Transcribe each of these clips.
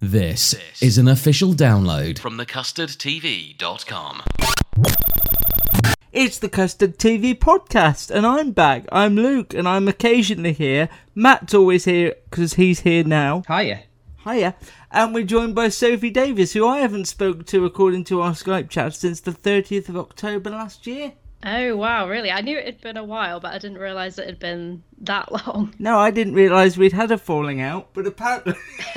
This is an official download from thecustardtv.com. It's the Custard TV podcast, and I'm back. I'm Luke, and I'm occasionally here. Matt's always here because he's here now. Hiya. Hiya. And we're joined by Sophie Davis, who I haven't spoken to according to our Skype chat since the 30th of October last year. Oh wow, really? I knew it had been a while, but I didn't realise it had been that long. No, I didn't realise we'd had a falling out, but apparently,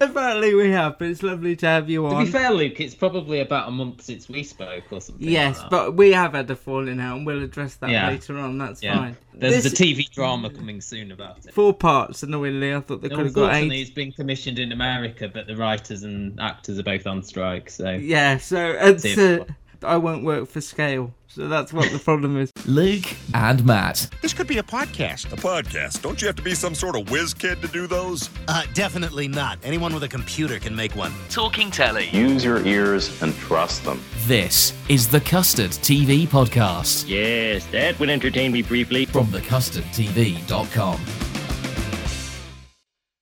apparently we have. But it's lovely to have you on. To be fair, Luke, it's probably about a month since we spoke or something. Yes, like but we have had a falling out, and we'll address that Yeah. later on. That's yeah. fine. There's This- the TV drama coming soon about it. Four parts, annoyingly. I thought they could have got Unfortunately, eight. it's been commissioned in America, but the writers and actors are both on strike. So Yeah, so it's, See uh, if- I won't work for scale. So that's what the problem is. Luke and Matt. This could be a podcast. A podcast. Don't you have to be some sort of whiz kid to do those? Uh, definitely not. Anyone with a computer can make one. Talking Telly. Use your ears and trust them. This is the Custard TV podcast Yes, that would entertain me briefly. from thecustardtv.com.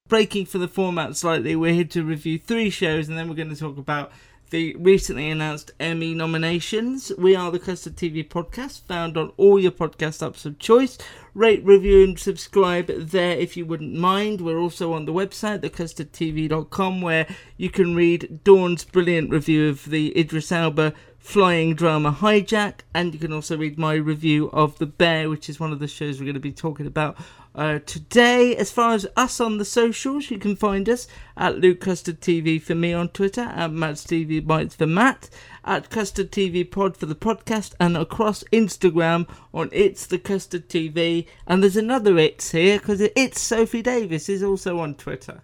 Breaking for the format slightly, we're here to review three shows and then we're going to talk about the recently announced Emmy nominations. We are the Custard TV podcast, found on all your podcast apps of choice. Rate, review, and subscribe there if you wouldn't mind. We're also on the website, thecustardtv.com, where you can read Dawn's brilliant review of the Idris Elba flying drama Hijack, and you can also read my review of The Bear, which is one of the shows we're going to be talking about uh, today. As far as us on the socials, you can find us at Luke Custard TV for me on Twitter, at Matt Stevie Bites for Matt, at Custard TV Pod for the podcast, and across Instagram on It's the Custard TV. And there's another It's here because It's Sophie Davis is also on Twitter.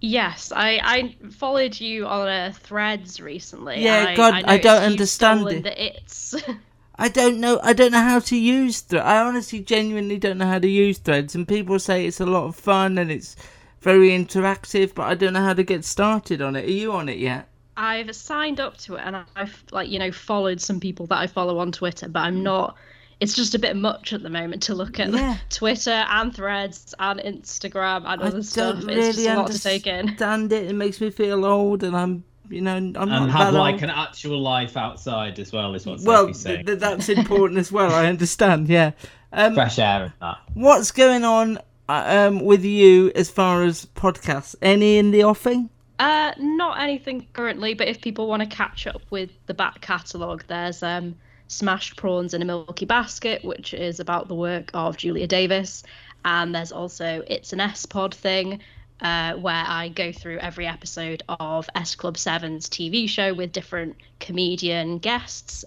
Yes, I, I followed you on uh, Threads recently. Yeah, and God, I don't understand it. The it's. I don't know. I don't know how to use Threads. I honestly, genuinely don't know how to use Threads. And people say it's a lot of fun and it's very interactive, but I don't know how to get started on it. Are you on it yet? I've signed up to it and I've like you know followed some people that I follow on Twitter, but I'm hmm. not. It's just a bit much at the moment to look at Yeah. Twitter and Threads and Instagram and I other stuff. don't it's just a lot to take in. understand it. It makes me feel old, and I'm, you know, I'm not and have that like old. an actual life outside as well, is what well, Sophie's saying. th- th- that's important as well. I understand. Yeah. Um, Fresh air and that. what's going on uh, um, with you as far as podcasts? Any in the offing? Uh, not anything currently, but if people want to catch up with the back catalogue, there's um, Smashed Prawns in a Milky Basket, which is about the work of Julia Davis, and there's also It's an S Pod thing, uh, where I go through every episode of S Club 7's TV show with different comedian guests.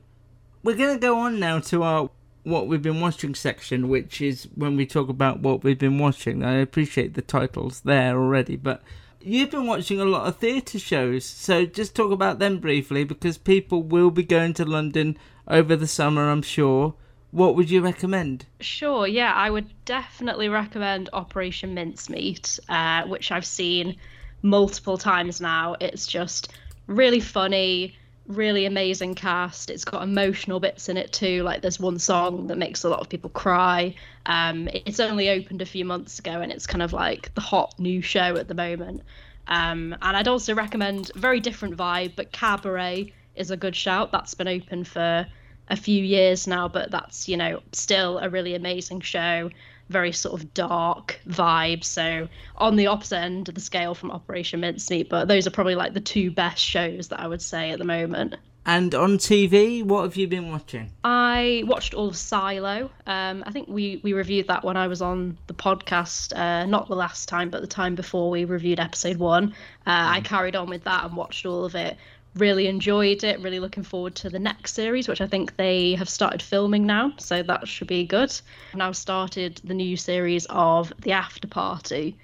We're going to go on now to our what we've been watching section, which is when we talk about what we've been watching. I appreciate the titles there already, but you've been watching a lot of theatre shows, so just talk about them briefly because people will be going to London over the summer, I'm sure. What would you recommend? Sure, yeah, I would definitely recommend Operation Mincemeat, uh, which I've seen multiple times now. It's just really funny, really amazing cast. It's got emotional bits in it too. Like there's one song that makes a lot of people cry. Um, it's only opened a few months ago, and it's kind of like the hot new show at the moment. Um, and I'd also recommend very different vibe, but Cabaret is a good shout. That's been open for a few years now, but that's you know still a really amazing show. very sort of dark vibe. So on the opposite end of the scale from Operation Mincemeat, but those are probably like the two best shows that I would say at the moment. And on TV, what have you been watching? I watched all of Silo. Um, I think we, we reviewed that when I was on the podcast, uh, not the last time, but the time before we reviewed episode one. Uh, I carried on with that and watched all of it. Really enjoyed it. Really looking forward to the next series, which I think they have started filming now, so that should be good. I've now started the new series of The After Party,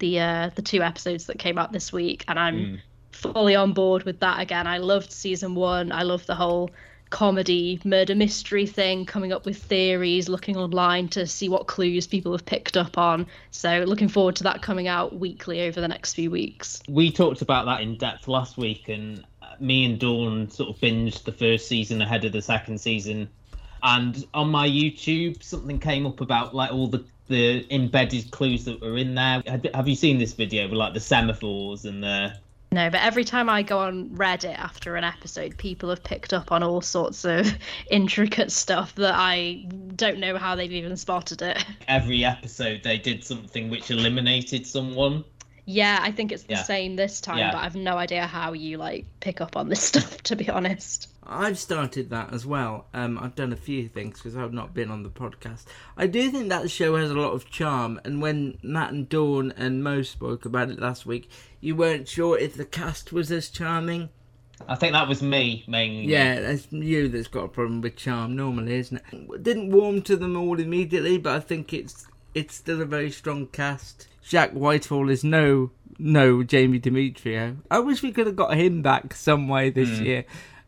the uh, the two episodes that came out this week, and I'm fully on board with that again. I loved season one. I love the whole comedy murder mystery thing, coming up with theories, looking online to see what clues people have picked up on. So looking forward to that coming out weekly over the next few weeks. We talked about that in depth last week, and me and Dawn sort of binged the first season ahead of the second season. And on my YouTube, something came up about like all the the embedded clues that were in there. Have- Have you seen this video with like the semaphores and the No, but every time I go on Reddit after an episode, people have picked up on all sorts of intricate stuff that I don't know how they've even spotted it. every episode they did something which eliminated someone. Yeah, I think it's the Yeah. same this time, Yeah. but I've no idea how you like pick up on this stuff to be honest. I've started that as well. Um, I've done a few things because I've not been on the podcast. I do think that the show has a lot of charm, and when Matt and Dawn and Mo spoke about it last week, you weren't sure if the cast was as charming. I think that was me mainly. Yeah, that's you that's got a problem with charm normally, isn't it? Didn't warm to them all immediately, but I think it's it's still a very strong cast. Jack Whitehall is no no Jamie Demetriou. I wish we could have got him back some way this Mm. year.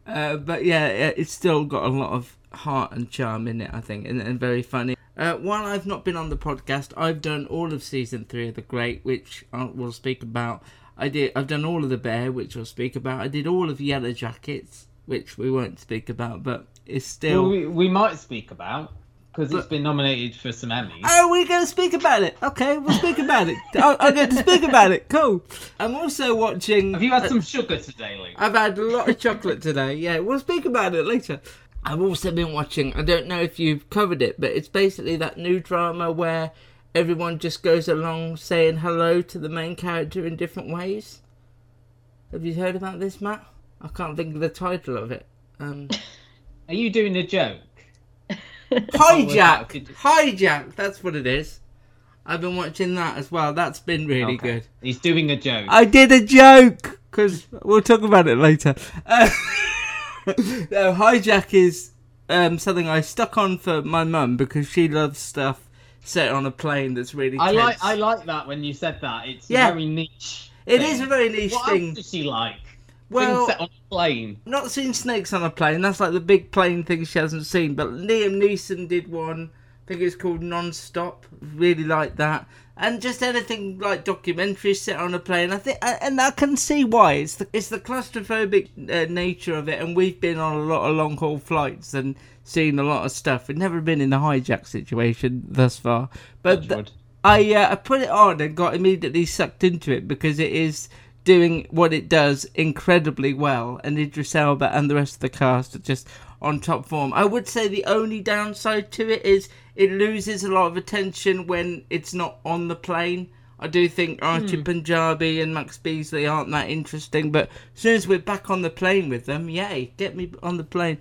Uh, but yeah, it's still got a lot of heart and charm in it, I think, and, and very funny. Uh, while I've not been on the podcast, I've done all of season three of The Great, which I will speak about. I did. I've done all of The Bear, which I'll speak about. I did all of Yellow Jackets, which we won't speak about, but it's still. Well, we, we might speak about because it's been nominated for some Emmys. Oh, we're going to speak about it. Okay, we'll speak about it. I- I'm going to speak about it. Cool. I'm also watching. Have you had some sugar today, Luke? I've had a lot of chocolate today. Yeah, we'll speak about it later. I've also been watching. I don't know if you've covered it, but it's basically that new drama where everyone just goes along saying hello to the main character in different ways. Have you heard about this, Matt? I can't think of the title of it. Um, Are you doing a joke? hijack, did you- hijack. That's what it is. I've been watching that as well. That's been really Okay. good. He's doing a joke. I did a joke because we'll talk about it later. Uh, no, hijack is um, something I stuck on for my mum because she loves stuff set on a plane that's really. I like. I like that when you said that. It's Yeah. a very niche. It thing. is a very niche what thing. Else does she like? Well- set on a plane. Not seen snakes on a plane. That's like the big plane thing she hasn't seen. But Liam Neeson did one. I think it's called Non-Stop. Really like that. And just anything like documentaries set on a plane. I think, and I can see why. It's the it's the claustrophobic uh, nature of it. And we've been on a lot of long haul flights and seen a lot of stuff. We've never been in the hijack situation thus far. But th- I uh, I put it on and got immediately sucked into it because it is doing what it does incredibly well, and Idris Elba and the rest of the cast are just on top form. I would say the only downside to it is it loses a lot of attention when it's not on the plane. I do think hmm. Archie Panjabi and Max Beesley aren't that interesting, but as soon as we're back on the plane with them, yay, get me on the plane.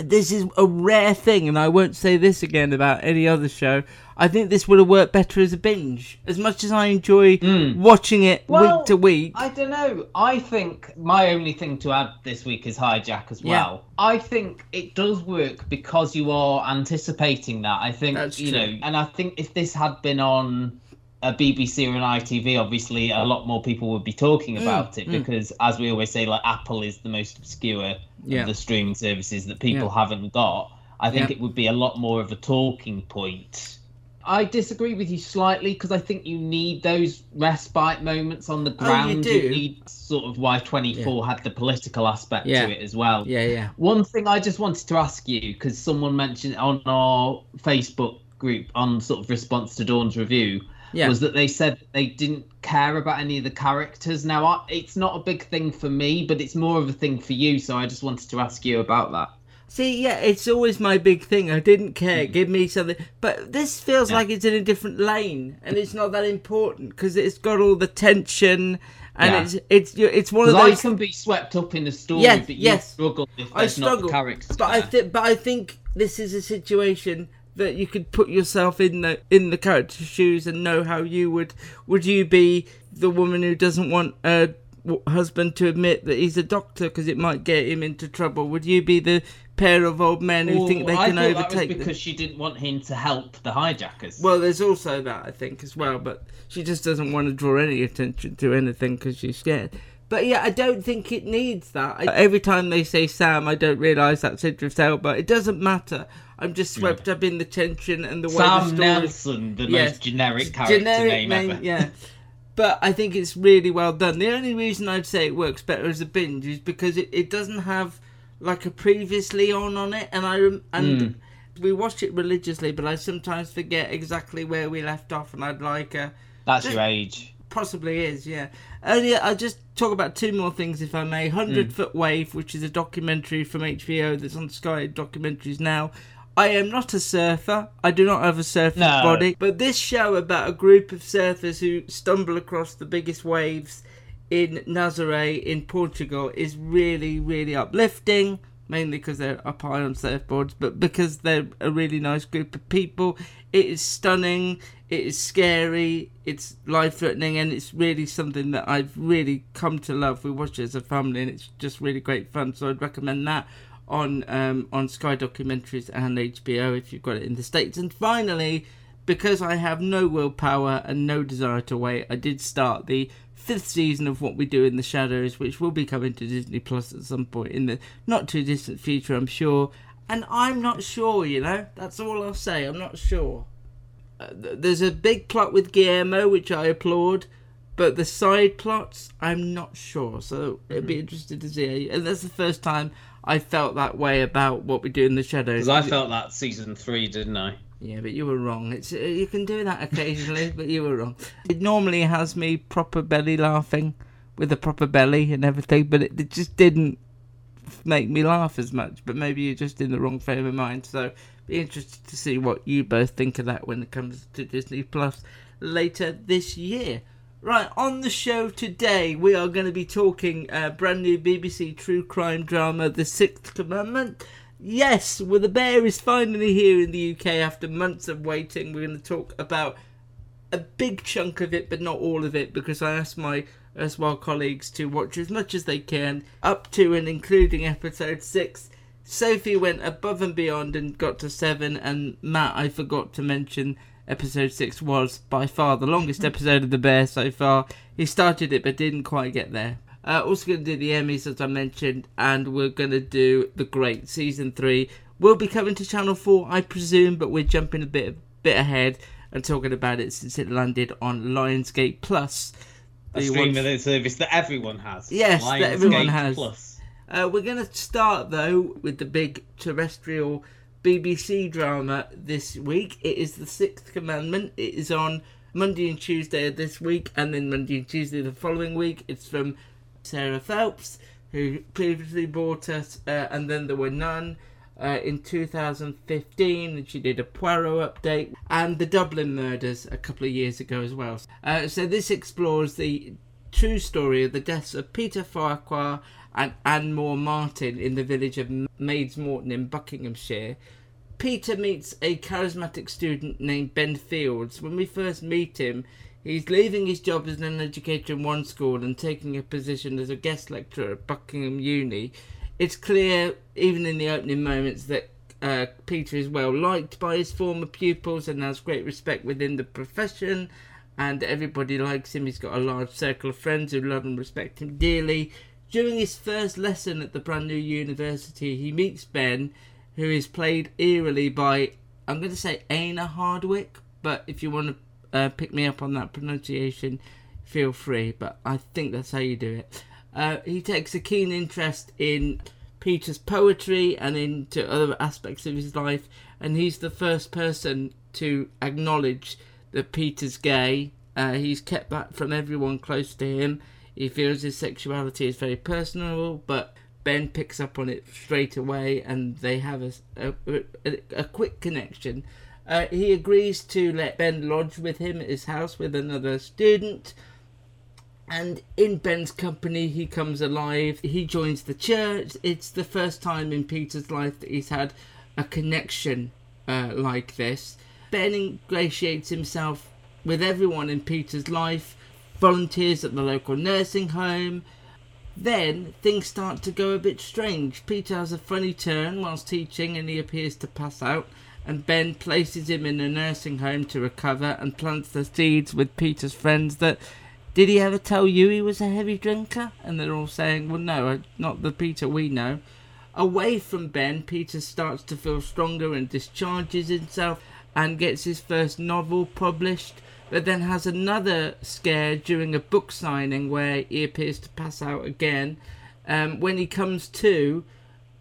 This is a rare thing, and I won't say this again about any other show. I think this would have worked better as a binge. As much as I enjoy hmm. watching it Well, week to week. I don't know. I think my only thing to add this week is hijack as Yeah. well. I think it does work because you are anticipating that. I think That's you true. know, and I think if this had been on a BBC or an ITV, obviously a lot more people would be talking Mm, about it because, as we always say, like Apple is the most obscure Yeah. of the streaming services that people Yeah. haven't got. I think Yeah. it would be a lot more of a talking point. I disagree with you slightly because I think you need those respite moments on the Oh, you ground. do? need sort of why 24 had the political aspect Yeah. to it as well. Yeah, yeah. One thing I just wanted to ask you because someone mentioned on our Facebook group on sort of response to Dawn's review Yeah. was that they said they didn't care about any of the characters. Now, I, it's not a big thing for me, but it's more of a thing for you. So I just wanted to ask you about that. See, yeah, it's always my big thing. I didn't care. Hmm. Give me something. But this feels Yeah. like it's in a different lane, and it's not that important because it's got all the tension, and Yeah. it's it's it's one of Because I those. can be swept up in the story, Yes, but you yes. struggle if I there's not struggle, the characters. but I think, but I think this is a situation that you could put yourself in the in the character's shoes and know how you would. Would you be the woman who doesn't want a husband to admit that he's a doctor because it might get him into trouble? Would you be the pair of old men who Well, think they I can thought that was overtake? them? because she didn't want him to help the hijackers. Well, there's also that I think as well, but she just doesn't want to draw any attention to anything because she's scared. But yeah, I don't think it needs that. I, every time they say Sam, I don't realise that's Idris Elba. It doesn't matter. I'm just swept up in the tension and the way the Sam story. Nelson, the Yes. most generic character Generic name, ever. yeah. But I think it's really well done. The only reason I'd say it works better as a binge is because it, it doesn't have like a previously on on it, and I and Mm. we watch it religiously, but I sometimes forget exactly where we left off, and I'd like a That's just- your age. Possibly is, yeah. Earlier, I'll just talk about two more things, if I may. Hundred Mm. Foot Wave, which is a documentary from HBO that's on Sky Documentaries now. I am not a surfer. I do not have a surfer's No. body. But this show about a group of surfers who stumble across the biggest waves in Nazaré in Portugal is really, really uplifting. Mainly because they're up high on surfboards, but because they're a really nice group of people. It is stunning. It is scary. It's life threatening, and it's really something that I've really come to love. We watch it as a family, and it's just really great fun. So I'd recommend that on um, on Sky Documentaries and HBO if you've got it in the states. And finally, because I have no willpower and no desire to wait, I did start the fifth season of What We Do in the Shadows, which will be coming to Disney Plus at some point in the not too distant future, I'm sure. And I'm not sure, you know. That's all I'll say. I'm not sure. Uh, th- there's a big plot with Guillermo, which I applaud, but the side plots, I'm not sure. So it'd be interesting to see. And that's the first time I felt that way about What We Do in the Shadows. Because I felt that season three, didn't I? Yeah, but you were wrong. It's uh, you can do that occasionally, but you were wrong. It normally has me proper belly laughing with a proper belly and everything, but it, it just didn't make me laugh as much. But maybe you're just in the wrong frame of mind. So be interested to see what you both think of that when it comes to Disney Plus later this year. Right, on the show today, we are going to be talking uh, brand new BBC true crime drama, The Sixth Commandment. Yes, well, the bear is finally here in the UK after months of waiting. We're going to talk about a big chunk of it, but not all of it, because I asked my erstwhile colleagues to watch as much as they can, up to and including episode six. Sophie went above and beyond and got to seven, and Matt, I forgot to mention, episode six was by far the longest episode of The Bear so far. He started it but didn't quite get there. Uh, also going to do the Emmys as I mentioned, and we're going to do The Great season three. We'll be coming to Channel Four, I presume, but we're jumping a bit bit ahead and talking about it since it landed on Lionsgate Plus. A The streaming one- service that everyone has. Yes, that everyone has. Plus. Uh, we're going to start though with the big terrestrial BBC drama this week. It is the Sixth Commandment. It is on Monday and Tuesday this week, and then Monday and Tuesday the following week. It's from Sarah Phelps, who previously brought us, uh, and then there were none. Uh, in 2015, and she did a Poirot update and the Dublin murders a couple of years ago as well. Uh, so this explores the true story of the deaths of Peter Farquhar and Anne Moore Martin in the village of Maids Moreton in Buckinghamshire. Peter meets a charismatic student named Ben Fields. When we first meet him, he's leaving his job as an educator in one school and taking a position as a guest lecturer at Buckingham Uni. It's clear, even in the opening moments, that uh, Peter is well liked by his former pupils and has great respect within the profession, and everybody likes him. He's got a large circle of friends who love and respect him dearly. During his first lesson at the brand new university, he meets Ben, who is played eerily by, I'm going to say Éanna Hardwicke, but if you want to uh, pick me up on that pronunciation, feel free, but I think that's how you do it. Uh, he takes a keen interest in Peter's poetry and into other aspects of his life, and he's the first person to acknowledge that Peter's gay. Uh, he's kept that from everyone close to him. He feels his sexuality is very personal, but Ben picks up on it straight away, and they have a a, a, a quick connection. Uh, he agrees to let Ben lodge with him at his house with another student. And in Ben's company, he comes alive. He joins the church. It's the first time in Peter's life that he's had a connection uh, like this. Ben ingratiates himself with everyone in Peter's life, volunteers at the local nursing home. Then things start to go a bit strange. Peter has a funny turn whilst teaching and he appears to pass out. And Ben places him in a nursing home to recover and plants the seeds with Peter's friends that did he ever tell you he was a heavy drinker? And they're all saying, well, no, uh, not the Peter we know. Away from Ben, Peter starts to feel stronger and discharges himself and gets his first novel published, but then has another scare during a book signing where he appears to pass out again. Um, when he comes to,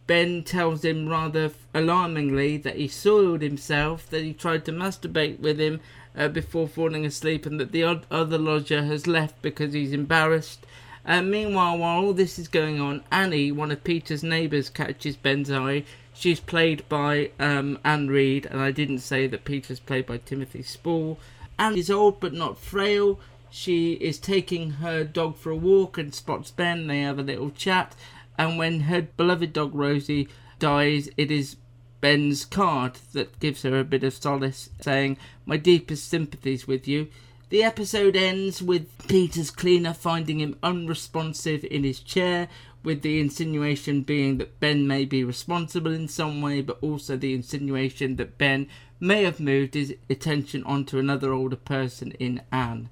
Ben tells him rather alarmingly that he soiled himself, that he tried to masturbate with him uh, before falling asleep, and that the other lodger has left because he's embarrassed. Uh, meanwhile, while all this is going on, Annie, one of Peter's neighbours, catches Ben's eye. She's played by um, Anne Reid, and I didn't say that Peter's played by Timothy Spall. Anne is old but not frail. She is taking her dog for a walk and spots Ben. They have a little chat, and when her beloved dog Rosie dies, it is Ben's card that gives her a bit of solace, saying, My deepest sympathies with you. The episode ends with Peter's cleaner finding him unresponsive in his chair, with the insinuation being that Ben may be responsible in some way, but also the insinuation that Ben may have moved his attention onto another older person in Anne.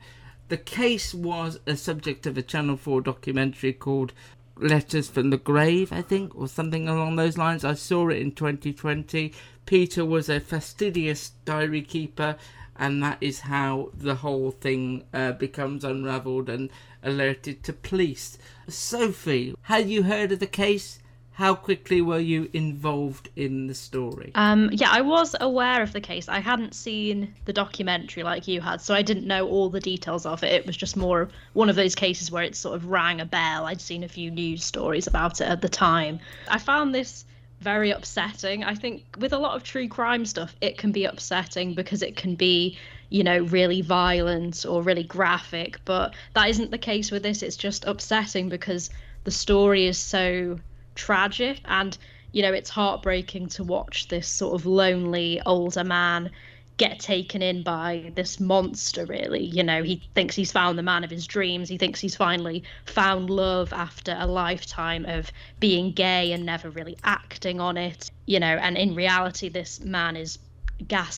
The case was a subject of a Channel 4 documentary called Letters from the Grave, I think, or something along those lines. I saw it in 2020. Peter was a fastidious diary keeper, and that is how the whole thing uh, becomes unravelled and alerted to police. Sophie, had you heard of the case? How quickly were you involved in the story? Um, yeah, I was aware of the case. I hadn't seen the documentary like you had, so I didn't know all the details of it. It was just more one of those cases where it sort of rang a bell. I'd seen a few news stories about it at the time. I found this very upsetting. I think with a lot of true crime stuff, it can be upsetting because it can be, you know, really violent or really graphic, but that isn't the case with this. It's just upsetting because the story is so tragic and you know it's heartbreaking to watch this sort of lonely older man get taken in by this monster really. You know he thinks he's found the man of his dreams. He thinks he's finally found love after a lifetime of being gay and never really acting on it. You know and in reality this man is gas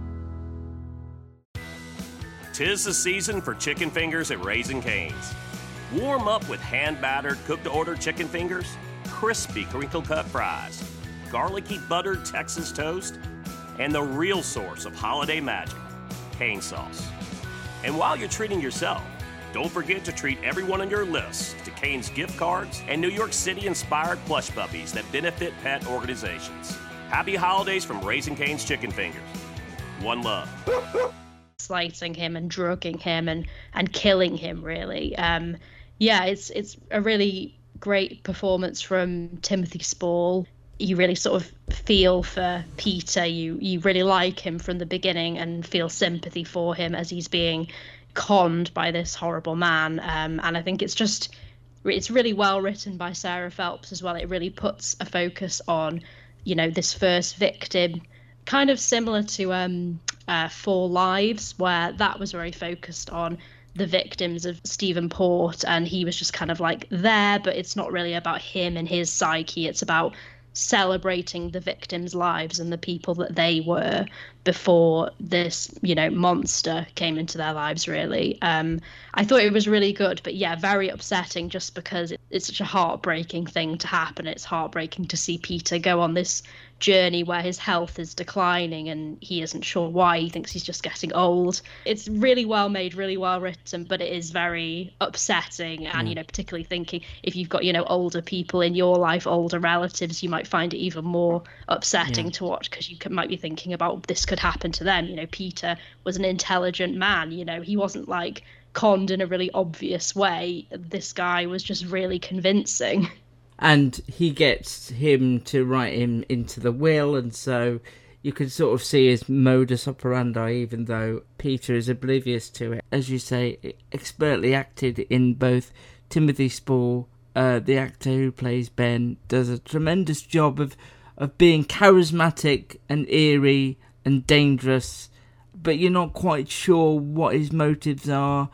Tis the season for chicken fingers at Raising Cane's. Warm up with hand battered, cooked to order chicken fingers crispy crinkle cut fries, garlicky buttered Texas toast, and the real source of holiday magic, cane sauce. And while you're treating yourself, don't forget to treat everyone on your list to Cane's gift cards and New York City inspired plush puppies that benefit pet organizations. Happy holidays from Raising Cane's Chicken Fingers. One love. Slighting him and drugging him and, and killing him, really. Um, yeah, it's it's a really great performance from Timothy Spall. You really sort of feel for Peter. You you really like him from the beginning and feel sympathy for him as he's being conned by this horrible man. Um, and I think it's just it's really well written by Sarah Phelps as well. It really puts a focus on you know this first victim, kind of similar to um, uh, Four Lives, where that was very focused on the victims of Stephen Port, and he was just kind of like there, but it's not really about him and his psyche. It's about celebrating the victims' lives and the people that they were. before this, you know, monster came into their lives, really. Um, I thought it was really good, but yeah, very upsetting just because it's such a heartbreaking thing to happen. It's heartbreaking to see Peter go on this journey where his health is declining and he isn't sure why. He thinks he's just getting old. It's really well made, really well written, but it is very upsetting. And, you know, particularly thinking if you've got, you know, older people in your life, older relatives, you might find it even more upsetting Yeah. to watch because you could, might be thinking about this could happen to them. You know, Peter was an intelligent man, you know, he wasn't like conned in a really obvious way. This guy was just really convincing. and he gets him to write him into the will, and so you can sort of see his modus operandi, even though Peter is oblivious to it. As you say, expertly acted in both Timothy Spall, uh, the actor who plays Ben, does a tremendous job of of being charismatic and eerie and dangerous, but you're not quite sure what his motives are.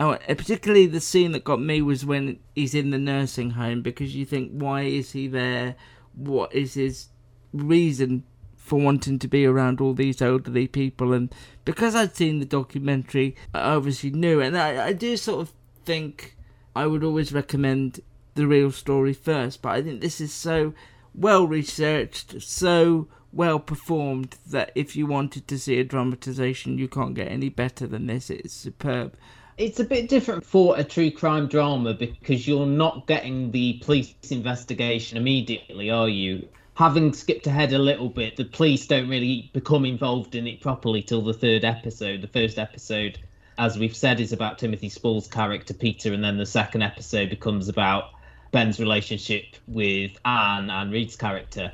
Oh, particularly the scene that got me was when he's in the nursing home because you think, why is he there? What is his reason for wanting to be around all these elderly people? And because I'd seen the documentary, I obviously knew, and I, I do sort of think I would always recommend the real story first. But I think this is so well researched, so well performed that if you wanted to see a dramatization, you can't get any better than this. It's superb. It's a bit different for a true crime drama because you're not getting the police investigation immediately, are you? Having skipped ahead a little bit, the police don't really become involved in it properly till the third episode. The first episode, as we've said, is about Timothy Spall's character Peter, and then the second episode becomes about Ben's relationship with Anne and Reid's character.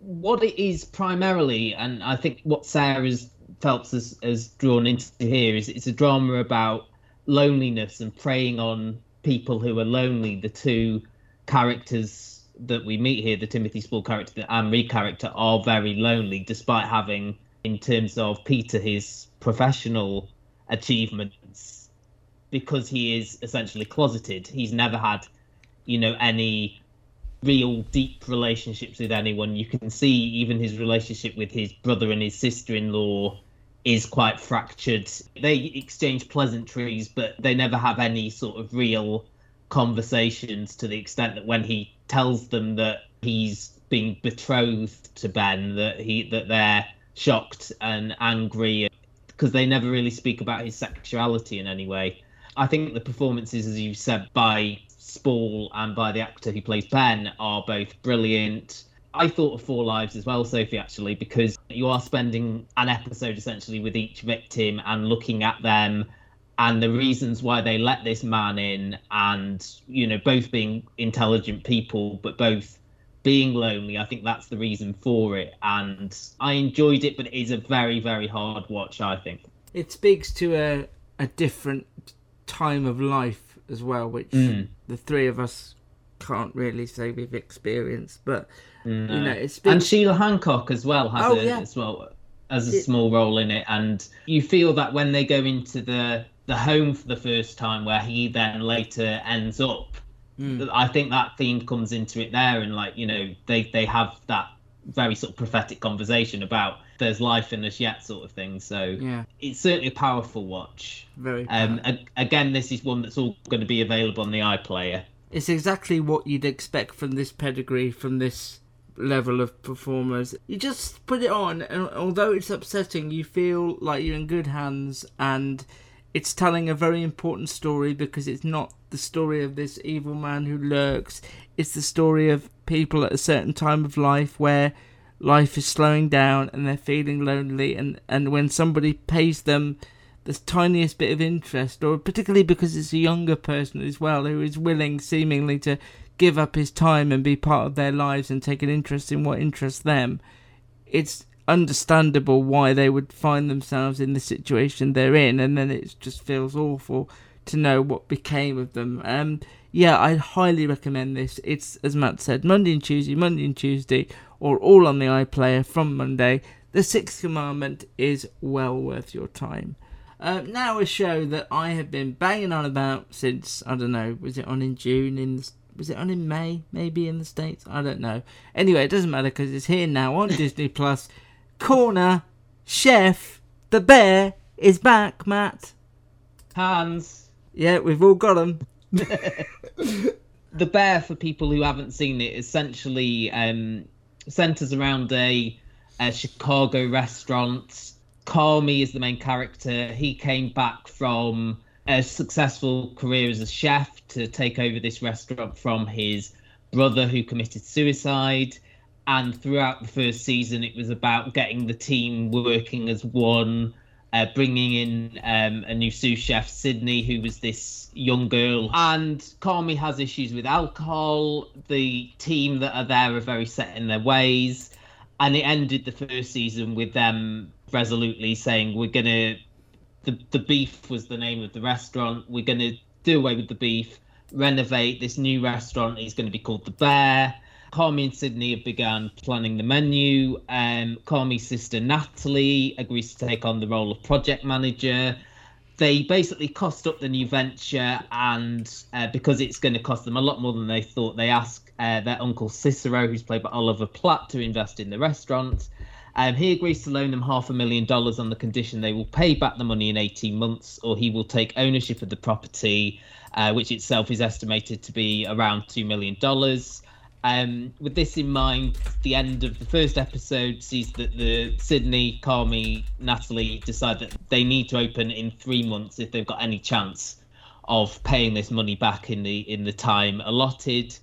What it is primarily, and I think what Sarah's Phelps has, has drawn into here is it's a drama about loneliness and preying on people who are lonely. The two characters that we meet here, the Timothy Spall character, the Anne character, are very lonely, despite having, in terms of Peter, his professional achievements, because he is essentially closeted. He's never had, you know, any real deep relationships with anyone. You can see even his relationship with his brother and his sister in law is quite fractured. They exchange pleasantries, but they never have any sort of real conversations to the extent that when he tells them that he's being betrothed to Ben, that he that they're shocked and angry because they never really speak about his sexuality in any way. I think the performances, as you said, by Spall and by the actor who plays Ben are both brilliant. I thought of Four Lives as well, Sophie, actually, because you are spending an episode essentially with each victim and looking at them and the reasons why they let this man in, and, you know, both being intelligent people, but both being lonely. I think that's the reason for it. And I enjoyed it, but it is a very, very hard watch, I think. It speaks to a, a different time of life as well, which Mm. the three of us can't really say we've experienced. But you know, it speaks. and Sheila Hancock as well has Oh, a, yeah. as well as a It- small role in it, and you feel that when they go into the the home for the first time, where he then later ends up, Mm. I think that theme comes into it there, and like you know they they have that very sort of prophetic conversation about there's life in us yet sort of thing. So Yeah. it's certainly a powerful watch. Very Um, a- again, this is one that's all going to be available on the iPlayer. It's exactly what you'd expect from this pedigree, from this level of performers. You just put it on, and although it's upsetting, you feel like you're in good hands, and it's telling a very important story because it's not the story of this evil man who lurks. It's the story of people at a certain time of life where life is slowing down and they're feeling lonely, and, and when somebody pays them the tiniest bit of interest, or particularly because it's a younger person as well who is willing, seemingly, to give up his time and be part of their lives and take an interest in what interests them, it's understandable why they would find themselves in the situation they're in, and then it just feels awful to know what became of them. Um, yeah, I highly recommend this. It's as Matt said, Monday and Tuesday, Monday and Tuesday, or all on the iPlayer from Monday. The Sixth Commandment is well worth your time. Um, now a show that I have been banging on about since I don't know, was it on in June? In was it on in May? Maybe in the states? I don't know. Anyway, it doesn't matter because it's here now on Disney Plus. Corner Chef, the bear is back, Matt. Hans. Yeah, we've all got them. the bear, for people who haven't seen it, essentially um, centers around a, a Chicago restaurant. Carmy is the main character. He came back from a successful career as a chef to take over this restaurant from his brother who committed suicide. And throughout the first season, it was about getting the team working as one, uh, bringing in um, a new sous chef, Sydney, who was this young girl. And Carmy has issues with alcohol. The team that are there are very set in their ways. And it ended the first season with them resolutely saying, We're to. The, the beef was the name of the restaurant. We're to do away with the beef, renovate this new restaurant. is going to be called The Bear. Carmy and Sydney have begun planning the menu. Um, Carmy's sister Natalie agrees to take on the role of project manager. They basically cost up the new venture, and uh, because it's going to cost them a lot more than they thought, they ask uh, their uncle Cicero, who's played by Oliver Platt, to invest in the restaurant. Um, he agrees to loan them half a million dollars on the condition they will pay back the money in 18 months, or he will take ownership of the property, uh, which itself is estimated to be around $2 million. Um, with this in mind, the end of the first episode sees that the Sydney, Carmy, Natalie decide that they need to open in three months if they've got any chance of paying this money back in the in the time allotted.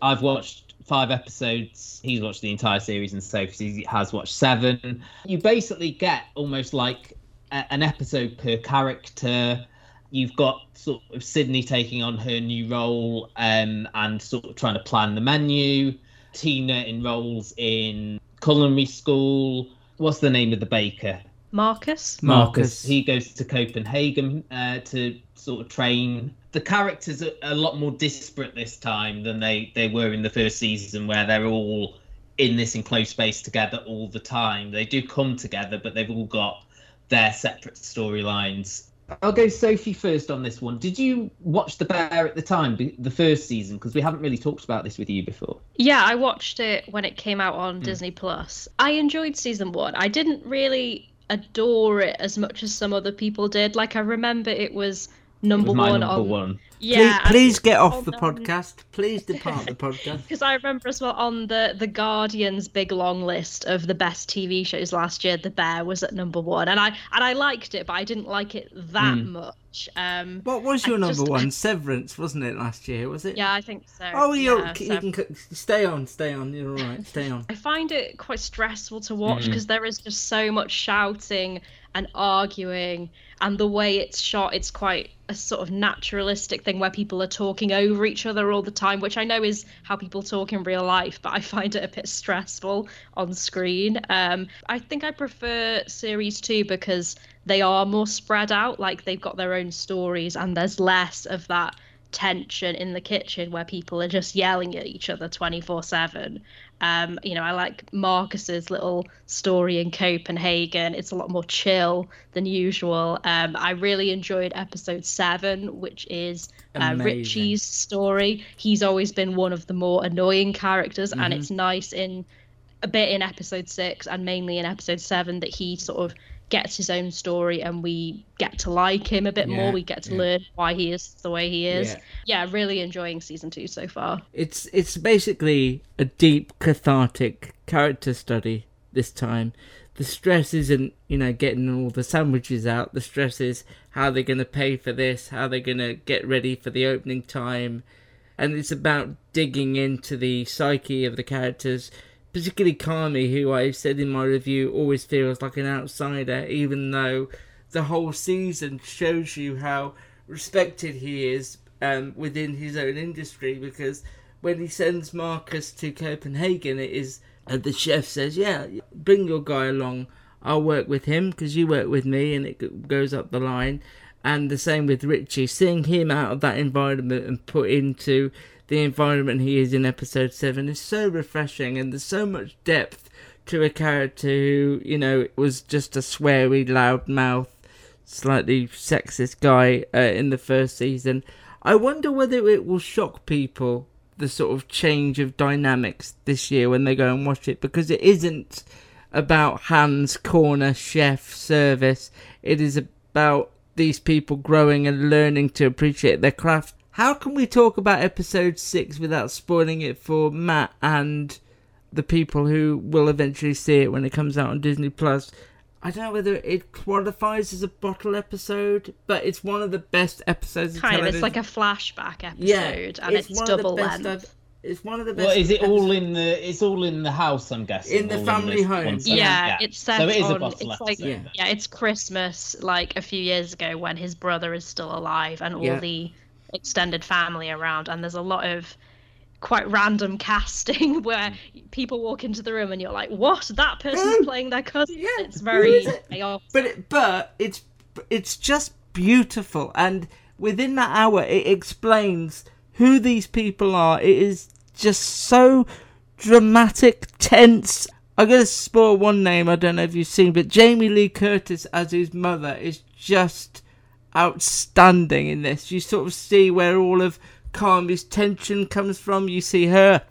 I've watched five episodes. He's watched the entire series, and Sophie has watched seven. You basically get almost like a, an episode per character you've got sort of Sydney taking on her new role um, and sort of trying to plan the menu. Tina enrolls in culinary school. What's the name of the baker? Marcus. Marcus. He goes to Copenhagen uh, to sort of train. The characters are a lot more disparate this time than they, they were in the first season, where they're all in this enclosed space together all the time. They do come together, but they've all got their separate storylines I'll go Sophie first on this one. Did you watch The Bear at the time, the first season? Because we haven't really talked about this with you before. Yeah, I watched it when it came out on mm. Disney Plus. I enjoyed season one. I didn't really adore it as much as some other people did. Like I remember it was number it one number on one. Yeah, please, please get off the podcast. Please depart the podcast. Because I remember as well on the the Guardian's big long list of the best TV shows last year, The Bear was at number one, and I and I liked it, but I didn't like it that mm. much. Um, what was your I number just, one? Severance, wasn't it last year? Was it? Yeah, I think so. Oh, you yeah, you can stay on, stay on. You're all right. Stay on. I find it quite stressful to watch because mm. is just so much shouting and arguing and the way it's shot it's quite a sort of naturalistic thing where people are talking over each other all the time which i know is how people talk in real life but i find it a bit stressful on screen. Um, i think i prefer series 2 because they are more spread out like they've got their own stories and there's less of that tension in the kitchen where people are just yelling at each other 24 7 um, you know, I like Marcus's little story in Copenhagen. It's a lot more chill than usual. Um, I really enjoyed episode seven, which is uh, Richie's story. He's always been one of the more annoying characters, mm-hmm. and it's nice in a bit in episode six and mainly in episode seven that he sort of gets his own story and we get to like him a bit yeah, more. We get to yeah. learn why he is the way he is. Yeah. yeah, really enjoying season two so far. It's it's basically a deep cathartic character study this time. The stress isn't, you know, getting all the sandwiches out. The stress is how they're going to pay for this, how they're going to get ready for the opening time. And it's about digging into the psyche of the characters, particularly Carmy, who I said in my review always feels like an outsider, even though the whole season shows you how respected he is um, within his own industry. Because when he sends Marcus to Copenhagen, it is uh, the chef says, "Yeah, bring your guy along. I'll work with him because you work with me," and it goes up the line. And the same with Richie, seeing him out of that environment and put into the environment he is in episode 7 is so refreshing and there's so much depth to a character who, you know, was just a sweary, loud mouth, slightly sexist guy uh, in the first season. I wonder whether it will shock people the sort of change of dynamics this year when they go and watch it because it isn't about Hans Corner Chef Service. It is about these people growing and learning to appreciate their craft. How can we talk about episode six without spoiling it for Matt and the people who will eventually see it when it comes out on Disney Plus? I don't know whether it qualifies as a bottle episode, but it's one of the best episodes. Kind of, of, it's like a flashback episode, Yeah, and it's, one of the double best length. I've- It's one of the best. Well, is it all in the? It's all in the house, I'm guessing. In the family this home. one section. Yeah, it's set so it is on. a bottle it's like episode. yeah. it's Christmas, like a few years ago when his brother is still alive and all Yeah. the extended family around, and there's a lot of quite random casting where people walk into the room and you're like, "What? That person's mm. playing their cousin?" Yeah, it's very it? but it, but it's it's just beautiful and within that hour it explains who these people are it is just so dramatic tense i'm gonna spoil one name i don't know if you've seen but jamie lee curtis as his mother is just outstanding in this. You sort of see where all of Carmy's tension comes from. You see her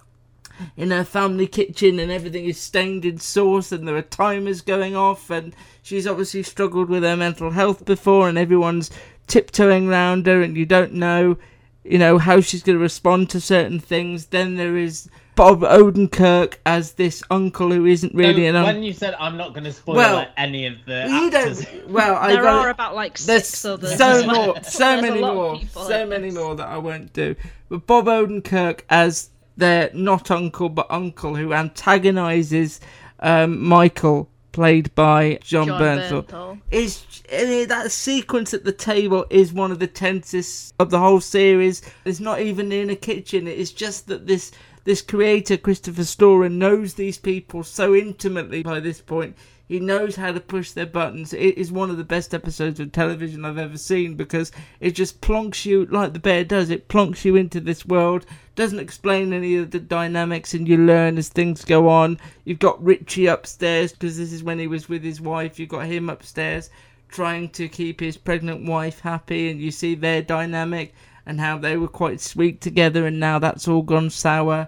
in her family kitchen and everything is stained in sauce and there are timers going off and she's obviously struggled with her mental health before and everyone's tiptoeing around her and you don't know you know how she's going to respond to certain things. Then there is bob odenkirk as this uncle who isn't really So an uncle when you said I'm not going to spoil Well, like, any of the you actors, don't well i there got are about like there's six others. so as well. more, so many more, people so many this. more that I won't do. But Bob Odenkirk as their not uncle but uncle who antagonises um, Michael, played by Jon, Jon Bernthal, Bernthal. is eh, that sequence at the table is one of the tensest of the whole series. It's not even in a kitchen. It is just that this this creator Christopher Storer knows these people so intimately by this point. He knows how to push their buttons. It is one of the best episodes of television I've ever seen because it just plonks you like the bear does. It plonks you into this world, doesn't explain any of the dynamics, and you learn as things go on. You've got Richie upstairs because this is when he was with his wife. You've got him upstairs trying to keep his pregnant wife happy, and you see their dynamic and how they were quite sweet together, and now that's all gone sour.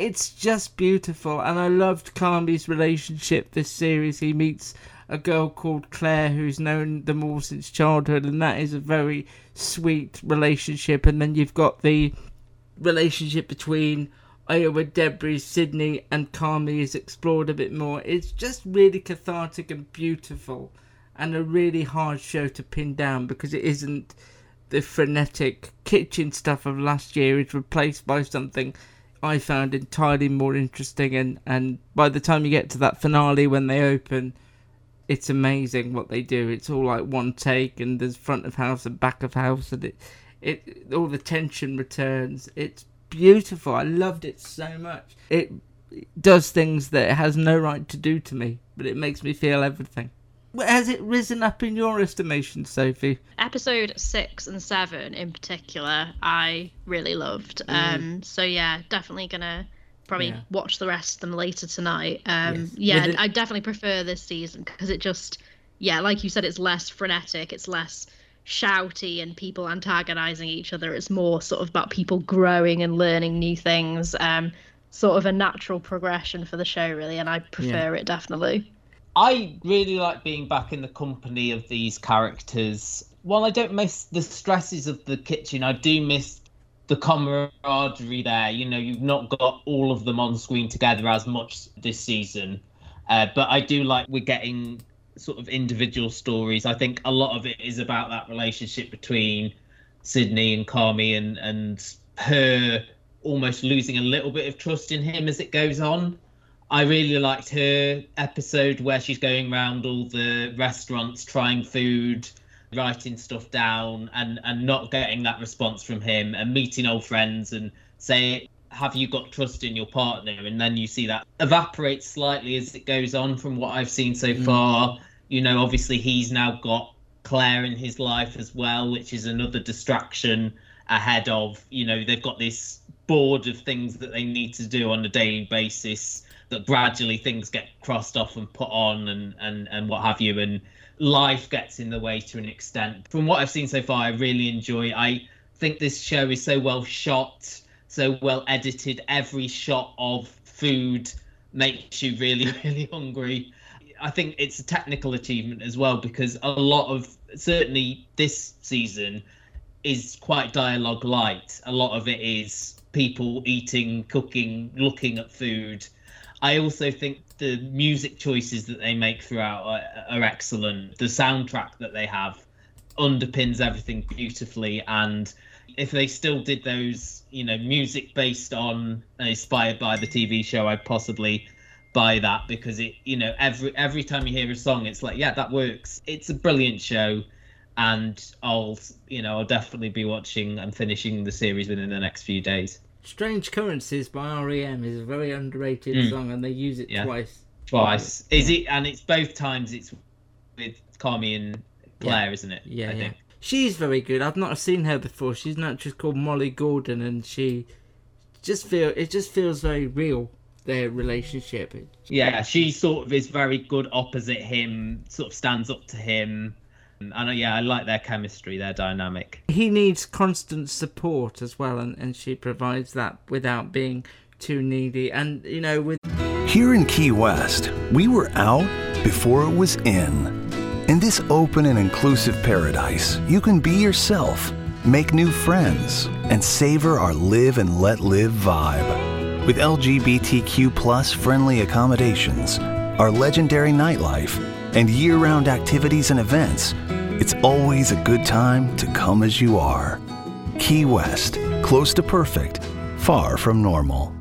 It's just beautiful, and I loved Carmy's relationship this series. He meets a girl called Claire who's known them all since childhood, and that is a very sweet relationship. And then you've got the relationship between Ayo Edebiri, Sydney, and Carmi is explored a bit more. It's just really cathartic and beautiful, and a really hard show to pin down because it isn't the frenetic kitchen stuff of last year. It's replaced by something I found entirely more interesting, and and by the time you get to that finale when they open. It's amazing what they do. It's all like one take, and there's front of house and back of house, and it, it all the tension returns. It's beautiful. I loved it so much. It does things that it has no right to do to me, but it makes me feel everything. Has it risen up in your estimation, Sophie? Episode six and seven in particular, I really loved. Mm. Um, so yeah, definitely gonna probably Yeah. watch the rest of them later tonight. Um, Yes. yeah, it- I definitely prefer this season because it just, yeah, like you said, it's less frenetic, it's less shouty and people antagonizing each other. It's more sort of about people growing and learning new things. Um, sort of a natural progression for the show, really, and I prefer it definitely. I really like being back in the company of these characters. While I don't miss the stresses of the kitchen, I do miss the camaraderie there. You know, you've not got all of them on screen together as much this season. Uh, but I do like we're getting sort of individual stories. I think a lot of it is about that relationship between Sydney and Carmy and, and her almost losing a little bit of trust in him as it goes on. I really liked her episode where she's going around all the restaurants trying food, writing stuff down, and and not getting that response from him, and meeting old friends and say, "Have you got trust in your partner?" And then you see that evaporate slightly as it goes on from what I've seen so mm. far. You know, obviously he's now got Claire in his life as well, which is another distraction ahead of you know they've got this board of things that they need to do on a daily basis that gradually things get crossed off and put on and and and what have you and life gets in the way to an extent from what i've seen so far i really enjoy i think this show is so well shot so well edited every shot of food makes you really really hungry I think it's a technical achievement as well because a lot of certainly this season is quite dialogue light. A lot of it is people eating, cooking, looking at food. I also think the music choices that they make throughout are, are excellent. The soundtrack that they have underpins everything beautifully and if they still did those, you know, music based on uh, inspired by the TV show, I'd possibly buy that because it, you know, every every time you hear a song, it's like, yeah, that works. It's a brilliant show, and I'll, you know, I'll definitely be watching and finishing the series within the next few days. Strange Currencies by REM is a very underrated Mm. song, and they use it Yeah. twice. Twice, is it? And it's both times. It's with Carmy and Claire, Yeah. isn't it? Yeah, I yeah. think. She's very good. I've not seen her before. She's an actress called Molly Gordon, and she just feel it just feels very real. Their relationship. Yeah, she sort of is very good opposite him. Sort of stands up to him, and uh, yeah, I like their chemistry, their dynamic. He needs constant support as well, and, and she provides that without being too needy. And you know, with Here in Key West, we were out before it was in. In this open and inclusive paradise, you can be yourself, make new friends, and savor our live and let live vibe. With LGBTQ plus friendly accommodations, our legendary nightlife, and year round activities and events, it's always a good time to come as you are. Key West, close to perfect, far from normal.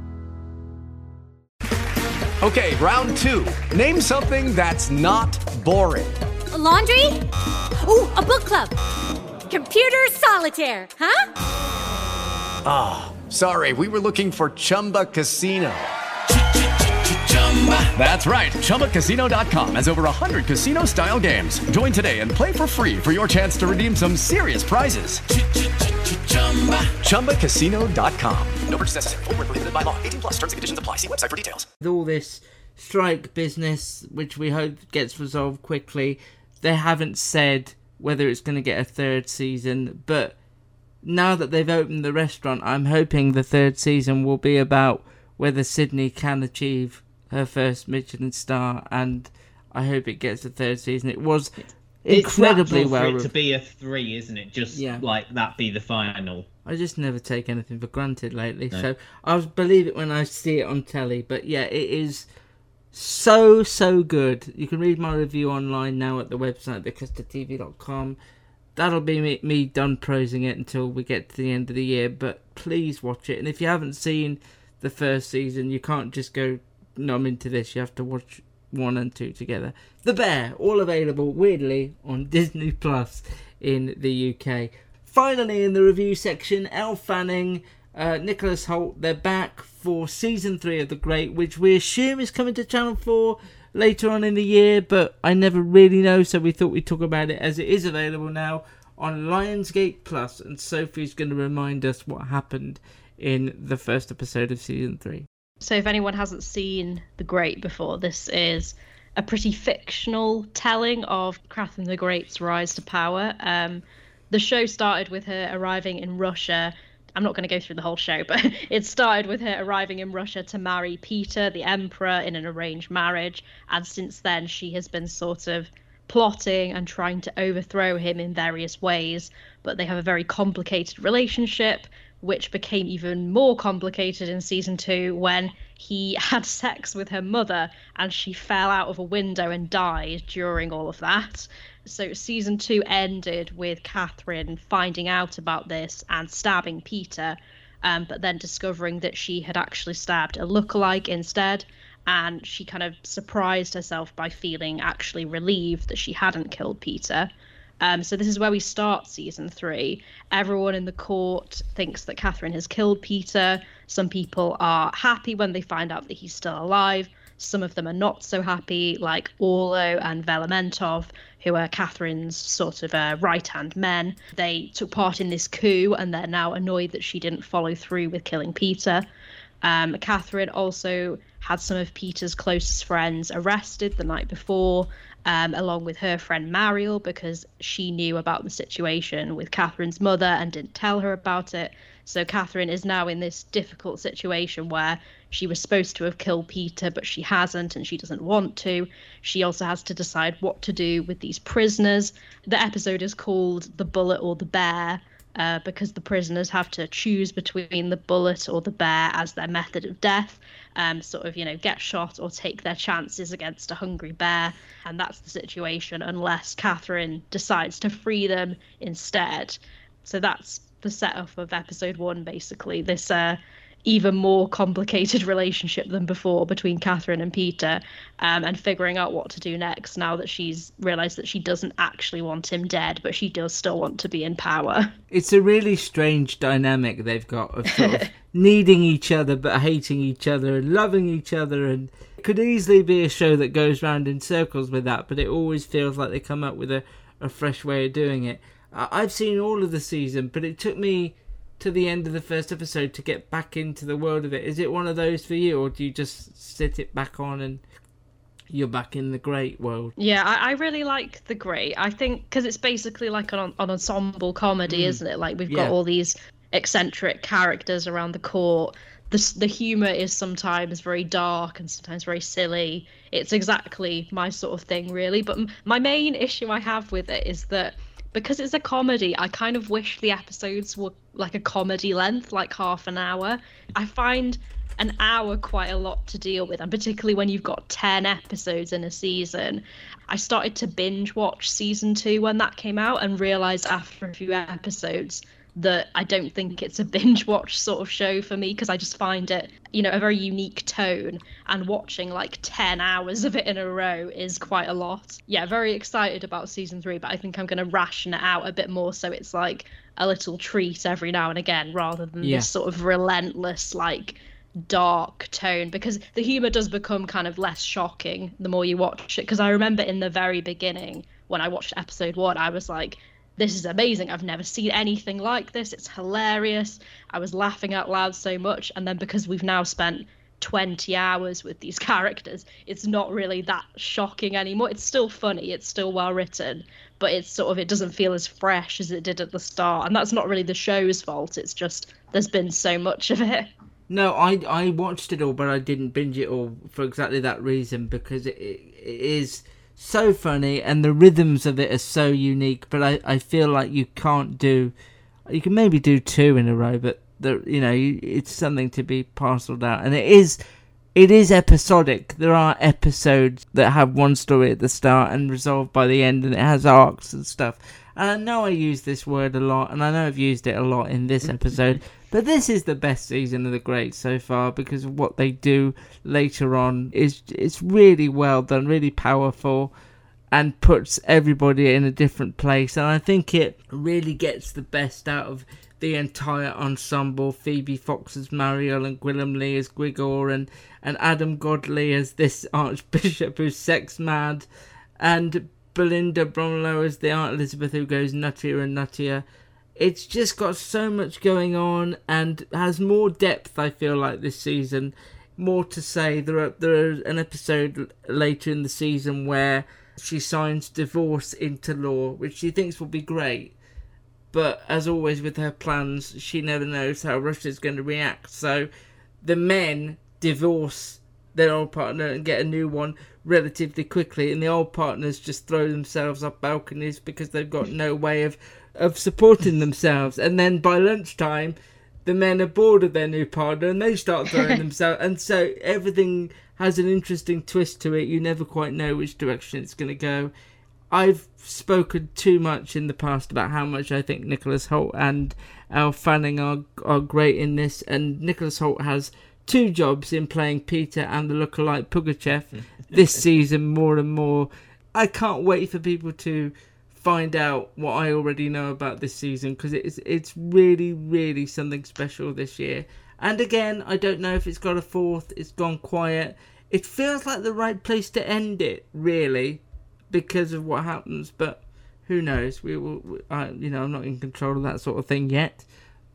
Okay, round two. Name something that's not boring. A laundry? Ooh, a book club. Computer solitaire, huh? Ah, sorry, we were looking for Chumba Casino. That's right. ChumbaCasino.com has over 100 casino style games. Join today and play for free for your chance to redeem some serious prizes. ChumbaCasino.com. No purchase necessary. Where prohibited by law. 18 plus terms and conditions apply. See website for details. with all this strike business, which we hope gets resolved quickly, they haven't said whether it's going to get a third season. But now that they've opened the restaurant, I'm hoping the third season will be about whether Sydney can achieve her first Michelin star, and I hope it gets a third season. It was incredibly it's well. for it to be a three, isn't it? Just Yeah. like that be the final. I just never take anything for granted lately. No. So I'll believe it when I see it on telly. But yeah, it is so, so good. You can read my review online now at the website, thecustardtv.com. That'll be me, me done prosing it until we get to the end of the year. But please watch it. And if you haven't seen the first season, you can't just go, I'm into this. You have to watch one and two together. The Bear, all available weirdly on Disney Plus in the UK. Finally, in the review section, Elle Fanning, uh, Nicholas Hoult, they're back for season three of The Great, which we assume is coming to Channel 4 later on in the year, but I never really know, so we thought we'd talk about it as it is available now on Lionsgate Plus, and Sophie's going to remind us what happened in the first episode of season three. So, if anyone hasn't seen The Great before, this is a pretty fictional telling of Catherine the Great's rise to power. Um, the show started with her arriving in Russia. I'm not going to go through the whole show, but it started with her arriving in Russia to marry Peter, the emperor, in an arranged marriage. And since then, she has been sort of plotting and trying to overthrow him in various ways. But they have a very complicated relationship, which became even more complicated in season two when he had sex with her mother and she fell out of a window and died during all of that. So season two ended with Catherine finding out about this and stabbing Peter, um, but then discovering that she had actually stabbed a lookalike instead. And she kind of surprised herself by feeling actually relieved that she hadn't killed Peter. Um, so this is where we start season three. Everyone in the court thinks that Catherine has killed Peter. Some people are happy when they find out that he's still alive. Some of them are not so happy, like Orlo and Velementov, who are Catherine's sort of uh, right-hand men. They took part in this coup, and they're now annoyed that she didn't follow through with killing Peter. Um, Catherine also had some of Peter's closest friends arrested the night before, um, along with her friend Marial, because she knew about the situation with Catherine's mother and didn't tell her about it. So Catherine is now in this difficult situation where she was supposed to have killed Peter, but she hasn't and she doesn't want to. She also has to decide what to do with these prisoners. The episode is called The Bullet or the Bear. Uh, because the prisoners have to choose between the bullet or the bear as their method of death, um, sort of, you know, get shot or take their chances against a hungry bear. And that's the situation, unless Catherine decides to free them instead. So that's the setup of episode one, basically. This uh, even more complicated relationship than before between Catherine and Peter, um, and figuring out what to do next now that she's realised that she doesn't actually want him dead, but she does still want to be in power. It's a really strange dynamic they've got of sort of needing each other but hating each other and loving each other and it could easily be a show that goes round in circles with that, but it always feels like they come up with a, a fresh way of doing it. I've seen all of the season, but it took me to the end of the first episode to get back into the world of it. Is it one of those for you, or do you just sit it back on and you're back in the great world? Yeah, I, I really like the great. I think because it's basically like an, an ensemble comedy, Mm. isn't it? Like we've Yeah. got all these eccentric characters around the court. The, the humor is sometimes very dark and sometimes very silly. It's exactly my sort of thing, really. But m- my main issue I have with it is that because it's a comedy, I kind of wish the episodes were like a comedy length, like half an hour. I find an hour quite a lot to deal with, and particularly when you've got 10 episodes in a season. I started to binge watch season two when that came out and realized after a few episodes that I don't think it's a binge watch sort of show for me because I just find it, you know, a very unique tone. And watching like 10 hours of it in a row is quite a lot. Yeah, very excited about season three, but I think I'm going to ration it out a bit more so it's like a little treat every now and again rather than Yeah. this sort of relentless, like, dark tone because the humor does become kind of less shocking the more you watch it because i remember in the very beginning when i watched episode one i was like this is amazing. I've never seen anything like this. It's hilarious. I was laughing out loud so much. And then because we've now spent 20 hours with these characters it's not really that shocking anymore. It's still funny. It's still well written but it's sort of it doesn't feel as fresh as it did at the start. And that's not really the show's fault. It's just there's been so much of it. No, I I watched it all, but I didn't binge it all for exactly that reason because it, it, it is so funny and the rhythms of it are so unique. But I, I feel like you can't do, you can maybe do two in a row, but the you know you, it's something to be parceled out, and it is. It is episodic. There are episodes that have one story at the start and resolved by the end, and it has arcs and stuff. And I know I use this word a lot, and I know I've used it a lot in this mm-hmm. episode, but this is the best season of the Great so far because of what they do later on. is It's really well done, really powerful, and puts everybody in a different place. And I think it really gets the best out of the entire ensemble. Phoebe Fox as Marial and Gwilym Lee as Grigor and, and Adam Godley as this Archbishop who's sex mad and Belinda Bromilow as the Aunt Elizabeth who goes nuttier and nuttier. It's just got so much going on and has more depth, I feel like, this season. More to say. There are, there are an episode later in the season where she signs divorce into law, which she thinks will be great. But as always with her plans, she never knows how Russia's going to react. So the men divorce their old partner and get a new one relatively quickly, and the old partners just throw themselves up balconies because they've got no way of of supporting themselves. And then by lunchtime, the men are bored of their new partner and they start throwing themselves. And so everything has an interesting twist to it. You never quite know which direction it's going to go. I've spoken too much in the past about how much I think Nicholas Hoult and Elle Fanning are are great in this, and Nicholas Hoult has two jobs in playing Peter and the lookalike Pugachev this season more and more. I can't wait for people to find out what I already know about this season because it's it's really really something special this year. And again, I don't know if it's got a fourth. It's gone quiet. It feels like the right place to end it, really, because of what happens. But who knows? We will. we- I, you know, I'm not in control of that sort of thing yet.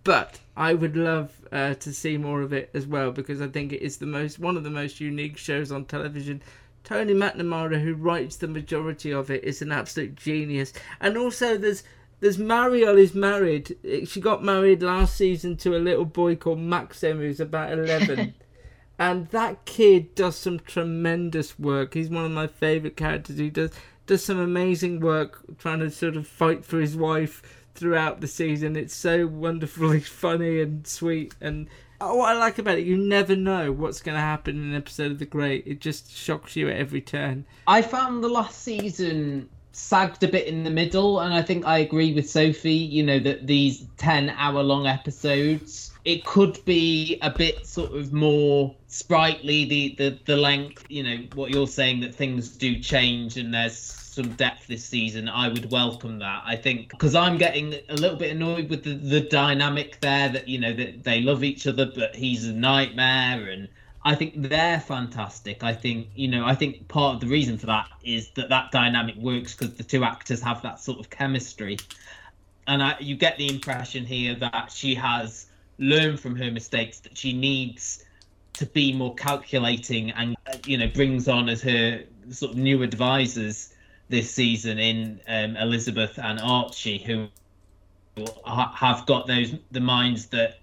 But I would love uh, to see more of it as well because I think it is the most one of the most unique shows on television. Tony McNamara, who writes the majority of it, is an absolute genius. And also, there's There's Marial is married. She got married last season to a little boy called Maxim who's about 11. and that kid does some tremendous work. He's one of my favorite characters. He does does some amazing work trying to sort of fight for his wife throughout the season. It's so wonderfully funny and sweet and Uh, what I like about it, you never know what's going to happen in an episode of The Great. It just shocks you at every turn. I found the last season sagged a bit in the middle, and I think I agree with Sophie. You know that these ten-hour-long episodes, it could be a bit sort of more sprightly. The the the length, you know, what you're saying that things do change and there's some depth this season, I would welcome that. I think because I'm getting a little bit annoyed with the, the dynamic there that you know that they love each other, but he's a nightmare, and I think they're fantastic. I think you know I think part of the reason for that is that that dynamic works because the two actors have that sort of chemistry, and I, you get the impression here that she has learned from her mistakes that she needs to be more calculating and you know brings on as her sort of new advisors this season in um, Elizabeth and Archie, who have got those the minds that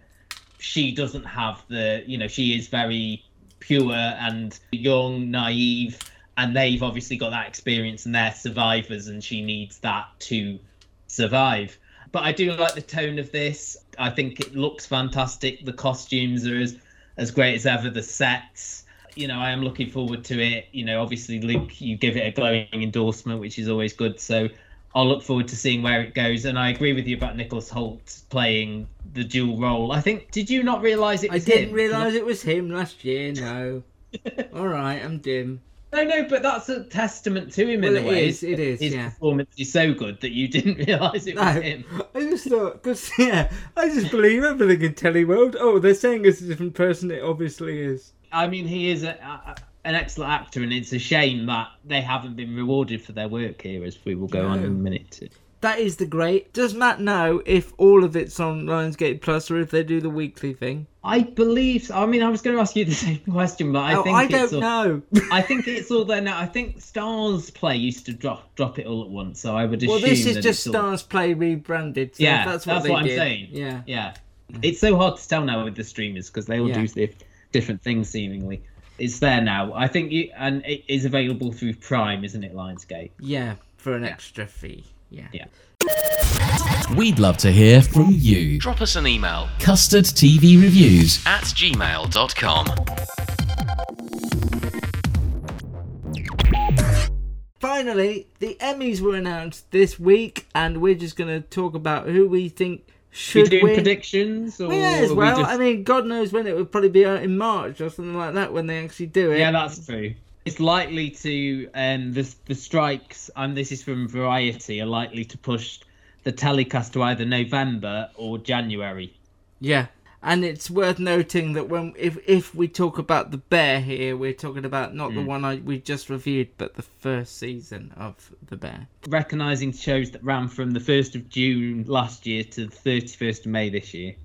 she doesn't have. The you know she is very pure and young, naive, and they've obviously got that experience and they're survivors, and she needs that to survive. But I do like the tone of this. I think it looks fantastic. The costumes are as as great as ever. The sets you know, I am looking forward to it. You know, obviously, Luke, you give it a glowing endorsement, which is always good. So I'll look forward to seeing where it goes. And I agree with you about Nicholas Hoult playing the dual role. I think, did you not realise it I didn't realise it was him last year, no. All right, I'm dim. No, no, but that's a testament to him well, in a way. It is, it is, His yeah. performance is so good that you didn't realise it was him. I just thought, because, yeah, I just believe everything in Teleworld. Oh, they're saying it's a different person. It obviously is. I mean, he is a, a, an excellent actor, and it's a shame that they haven't been rewarded for their work here, as we will go on in a minute. That is the great. Does Matt know if all of it's on Lionsgate Plus or if they do the weekly thing? I believe. So. I mean, I was going to ask you the same question, but I oh, think I don't all, know. I think it's all there now. I think StarzPlay used to drop drop it all at once, so I would assume. Well, this is just all... Stars Play rebranded. So yeah, that's what, that's what I'm did. saying. Yeah, yeah. It's so hard to tell now with the streamers because they all Yeah. do different things seemingly. It's there now. I think you and it is available through Prime, isn't it, Lionsgate? Yeah, for an extra fee. Yeah. Yeah. We'd love to hear from you. Drop us an email Custard TV Reviews. at gmail.com. Finally, the Emmys were announced this week, and we're just going to talk about who we think should we win. predictions? Or Well, yeah, as are we well. just- I mean, God knows when it would probably be out in March or something like that when they actually do it. Yeah, that's true. It's likely to um the the strikes and this is from Variety are likely to push the telecast to either November or January. Yeah, and it's worth noting that when if if we talk about the Bear here, we're talking about not the Mm. one I we just reviewed, but the first season of the Bear. Recognizing shows that ran from the first of June last year to the thirty first of May this year.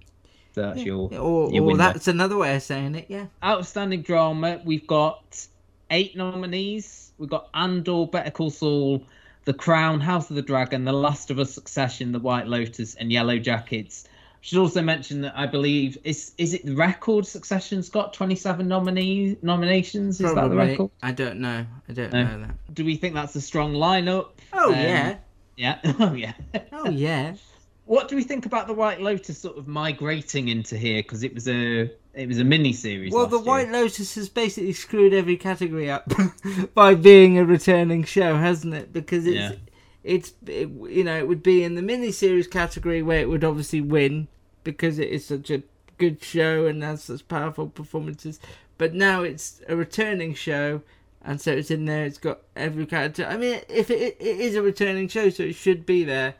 So that's your Or, your or that's another way of saying it. Yeah. Outstanding drama, we've got eight nominees. We've got Andor, Better Call Saul, The Crown, House of the Dragon, The Last of Us, Succession, The White Lotus, and Yellowjackets. Should also mention that I believe is is it the record Succession's got twenty seven nominee nominations? Is that the record? I don't know. I don't No. know that. Do we think that's a strong lineup? Oh Um, yeah. Yeah. Oh yeah. Oh yeah. What do we think about the White Lotus sort of migrating into here? Because it was a it was a mini series. Well, the year. White Lotus has basically screwed every category up by being a returning show, hasn't it? Because it's Yeah. it's it, you know it would be in the mini series category where it would obviously win because it is such a good show and has such powerful performances. But now it's a returning show, and so it's in there. It's got every character. I mean, if it, it is a returning show, so it should be there.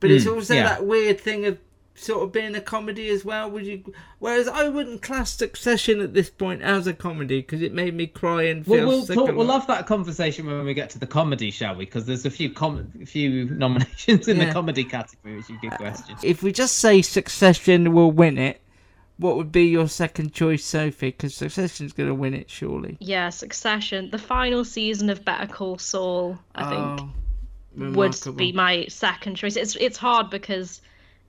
But it's Mm, also yeah. that weird thing of sort of being a comedy as well. Would you? Whereas I wouldn't class Succession at this point as a comedy because it made me cry and feel Well, we'll sick. talk, we'll have that conversation when we get to the comedy, shall we? Because there's a few com- a few nominations in Yeah. the comedy category, which is a good question. If we just say Succession will win it, what would be your second choice, Sophie? Because Succession's going to win it, surely. Yeah, Succession, the final season of Better Call Saul, I think. Oh. would be my second choice. It's it's hard because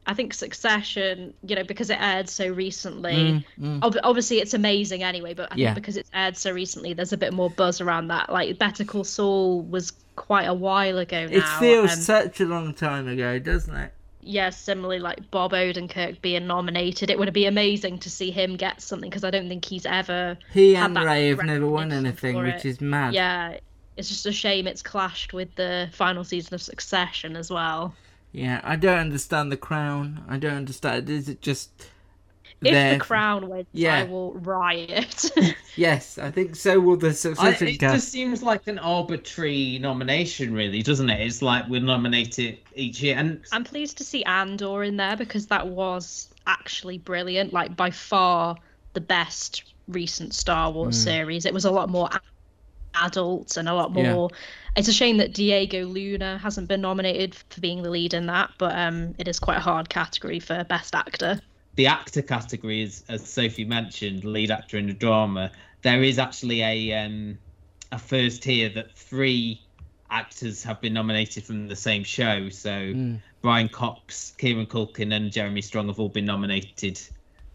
I think Succession, you know, because it aired so recently. Mm, mm. ob- obviously, it's amazing anyway, but I Yeah. think because it's aired so recently, there's a bit more buzz around that. Like Better Call Saul was quite a while ago now. It feels um, such a long time ago, doesn't it? yeah, similarly like Bob Odenkirk being nominated, it would be amazing to see him get something because I don't think he's ever. He had and that Rhea have never won anything, which is mad. Yeah, it's just a shame it's clashed with the final season of Succession as well. Yeah, I don't understand the crown. I don't understand. Is it just If there? the crown wins, Yeah. I will riot. Yes, I think so. Will the I, succession it cast? just seems like an arbitrary nomination, really, doesn't it? It's like we're nominated each year, and I'm pleased to see Andor in there because that was actually brilliant. Like by far the best recent Star Wars Mm. series. It was a lot more a- adult and a lot Yeah. More. It's a shame that Diego Luna hasn't been nominated for being the lead in that, but um, it is quite a hard category for best actor. the actor category is, as Sophie mentioned, lead actor in a drama. There is actually a um, a first here that three actors have been nominated from the same show. So Brian Cox, Kieran Culkin, and Jeremy Strong have all been nominated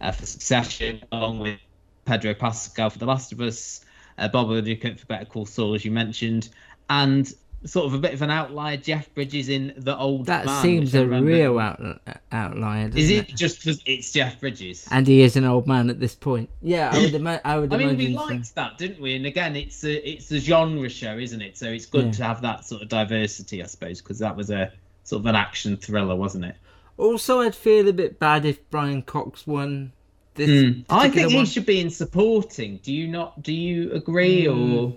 uh, for Succession, along with Pedro Pascal for The Last of Us, uh, Bob Odenkirk for Better Call Saul, as you mentioned, and sort of a bit of an outlier, Jeff Bridges in The Old That Man. seems a real out, outlier. Is doesn't it just because it's Jeff Bridges? And he is an old man at this point. Yeah, I would. Ima- I would I mean, we so. liked that, didn't we? And again, it's a it's a genre show, isn't it? So it's good Yeah. to have that sort of diversity, I suppose, because that was a sort of an action thriller, wasn't it? Also, I'd feel a bit bad if Brian Cox won this. Hmm. I think he one. should be in supporting. Do you not? Do you agree? Hmm. Or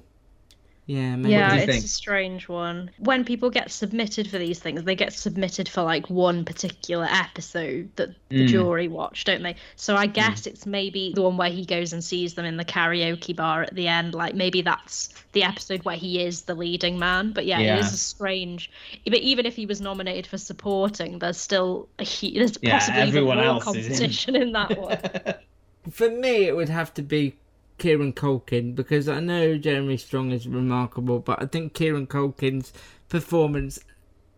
Yeah, maybe. Yeah, it's think? a strange one. When people get submitted for these things, they get submitted for like one particular episode that the Mm. jury watch, don't they? So I guess it's maybe the one where he goes and sees them in the karaoke bar at the end. Like maybe that's the episode where he is the leading man. But yeah, Yeah. it is a strange. But even if he was nominated for supporting, there's still a hu- there's Yeah, possibly even more else is in. competition in that one. For me, it would have to be Kieran Culkin because I know Jeremy Strong is remarkable, but I think Kieran Culkin's performance,